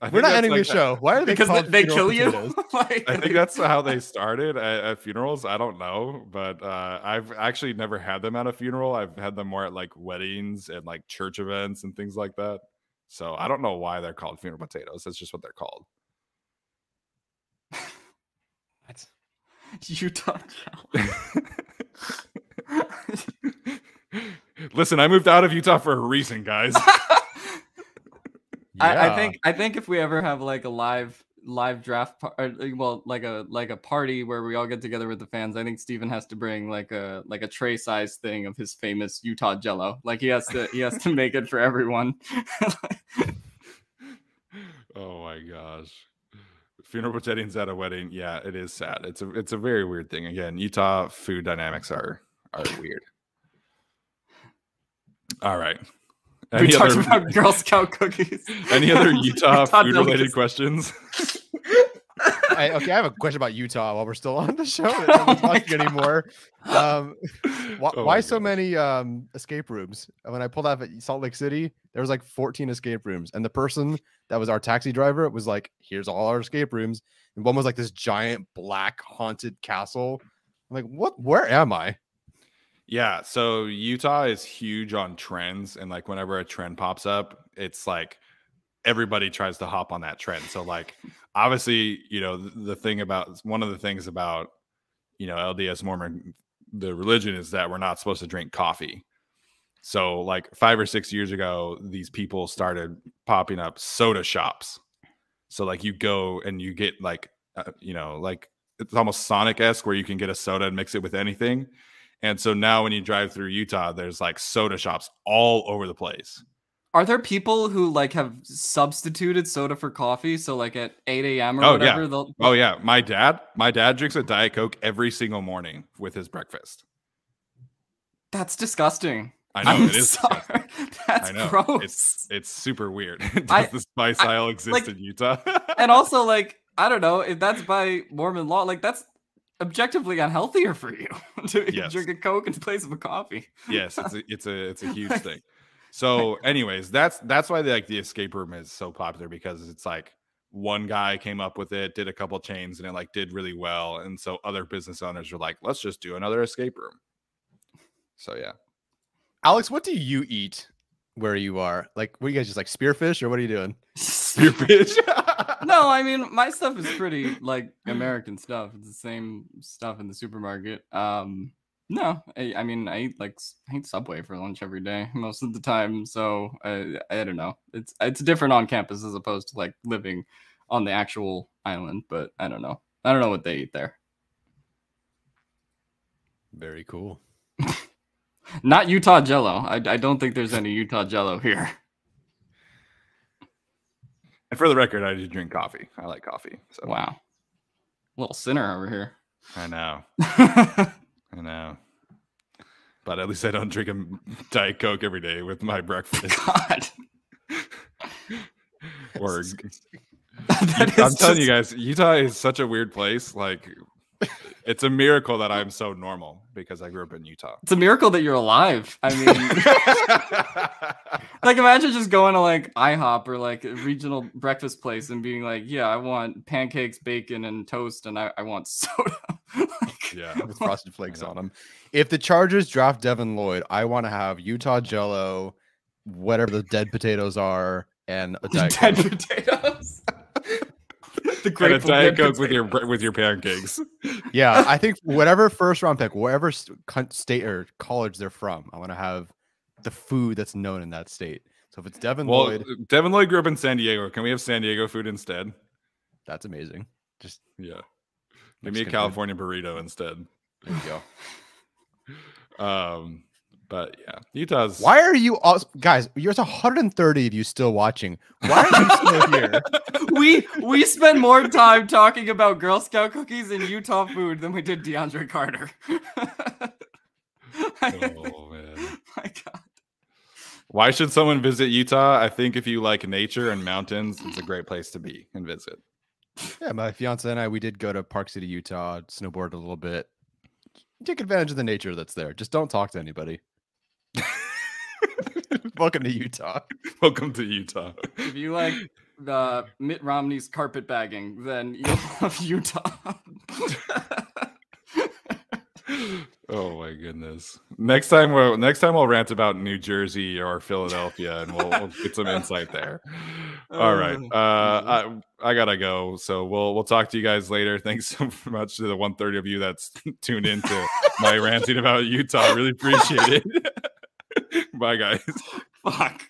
I We're not ending like the show. Why are they because they, called they kill you. like, I think that's how they started at, at funerals. I don't know, but uh, I've actually never had them at a funeral. I've had them more at like weddings and like church events and things like that. So I don't know why they're called funeral potatoes. That's just what they're called. Utah. Listen, I moved out of Utah for a reason, guys. I, I think I think if we ever have like a live live draft par- or, uh, well like a like a party where we all get together with the fans i think steven has to bring like a like a tray size thing of his famous utah jello like he has to he has to make it for everyone oh my gosh. Funeral potatoes at a wedding. Yeah, it is sad. It's a it's a very weird thing. Again, Utah food dynamics are are weird. All right. We Any talked other, about girl scout cookies any other Utah Utah food related questions? I, okay, I have a question about Utah while we're still on the show. Oh We're not my talking anymore. Um, why, Oh why so many um, escape rooms? When I pulled up at Salt Lake City, there was like 14 escape rooms, and the person that was our taxi driver was like, "Here's all our escape rooms," and one was like this giant black haunted castle. I'm like, "What? Where am I?" Yeah, so Utah is huge on trends, and like whenever a trend pops up, it's like everybody tries to hop on that trend. So like obviously, you know, the, the thing about one of the things about you know LDS Mormon the religion is that we're not supposed to drink coffee. So like 5 or 6 years ago, these people started popping up soda shops. So like you go and you get like uh, you know, like it's almost Sonic-esque where you can get a soda and mix it with anything. And so now when you drive through Utah, there's like soda shops all over the place. are there people who like have substituted soda for coffee so like at 8 a.m or Oh, yeah. whatever they'll Oh yeah, my dad, my dad drinks a diet coke every single morning with his breakfast. that's disgusting I know I'm it is. sorry. disgusting. that's I know gross it's it's super weird. Does I- the spice I- aisle exist like- in Utah? and also like i don't know if that's by mormon law like that's objectively unhealthier for you to Yes. drink a coke in place of a coffee yes, it's a it's a it's a huge thing. So, anyways, that's that's why the, like the escape room is so popular because it's like one guy came up with it, did a couple chains, and it like did really well, and so other business owners are like, let's just do another escape room. So yeah, Alex, what do you eat where you are? Like, what are you guys just like spearfish, or what are you doing? your bitch. no i mean my stuff is pretty like american stuff. It's the same stuff in the supermarket. Um no i, I mean i eat like I eat subway for lunch every day most of the time so i i don't know. It's it's different on campus as opposed to like living on the actual island but i don't know. I don't know what they eat there. Very cool. not utah jello. I, I don't think there's any utah jello here And for the record, I do drink coffee. I like coffee. So wow little sinner over here I know, I know. But at least I don't drink a diet coke every day with my breakfast. god or I'm is telling you guys, Utah is such a weird place. Like, it's a miracle that I'm so normal because I grew up in Utah. it's a miracle that you're alive i mean like imagine just going to like IHOP or like a regional breakfast place and being like, yeah, I want pancakes, bacon, and toast, and I, I want soda. like, yeah, with frosted flakes on them. If the Chargers draft Devin Lloyd, I want to have Utah Jello, whatever the dead potatoes are, and a diet dead potatoes. The and a diet coke with your with your pancakes. Yeah, I think whatever first round pick, whatever state or college they're from, I want to have the food that's known in that state. So if it's Devin Well, Lloyd, Devin Lloyd grew up in San Diego. Can we have San Diego food instead? that's amazing. Just Yeah, give me Mexican a food. California burrito instead. there you go. Um, but yeah, Utah's. Why are you all guys? There's 130 of you still watching. Why are you still here? we we spend more time talking about Girl Scout cookies and Utah food than we did DeAndre Carter. Oh man. my God. Why should someone visit Utah? I think if you like nature and mountains, it's a great place to be and visit. Yeah, my fiance and I, we did go to Park City, Utah, snowboard a little bit. Take advantage of the nature that's there. Just don't talk to anybody. Welcome to Utah. Welcome to Utah. If you like uh, Mitt Romney's carpet bagging, then you'll love Utah. oh my goodness! Next time, we'll next time we'll rant about New Jersey or Philadelphia, and we'll, we'll get some insight there. All right, Oh, uh, I I gotta go, so we'll we'll talk to you guys later. Thanks so much to the one thirty of you that's tuned into my ranting about Utah. Really appreciate it. Bye, guys. Fuck.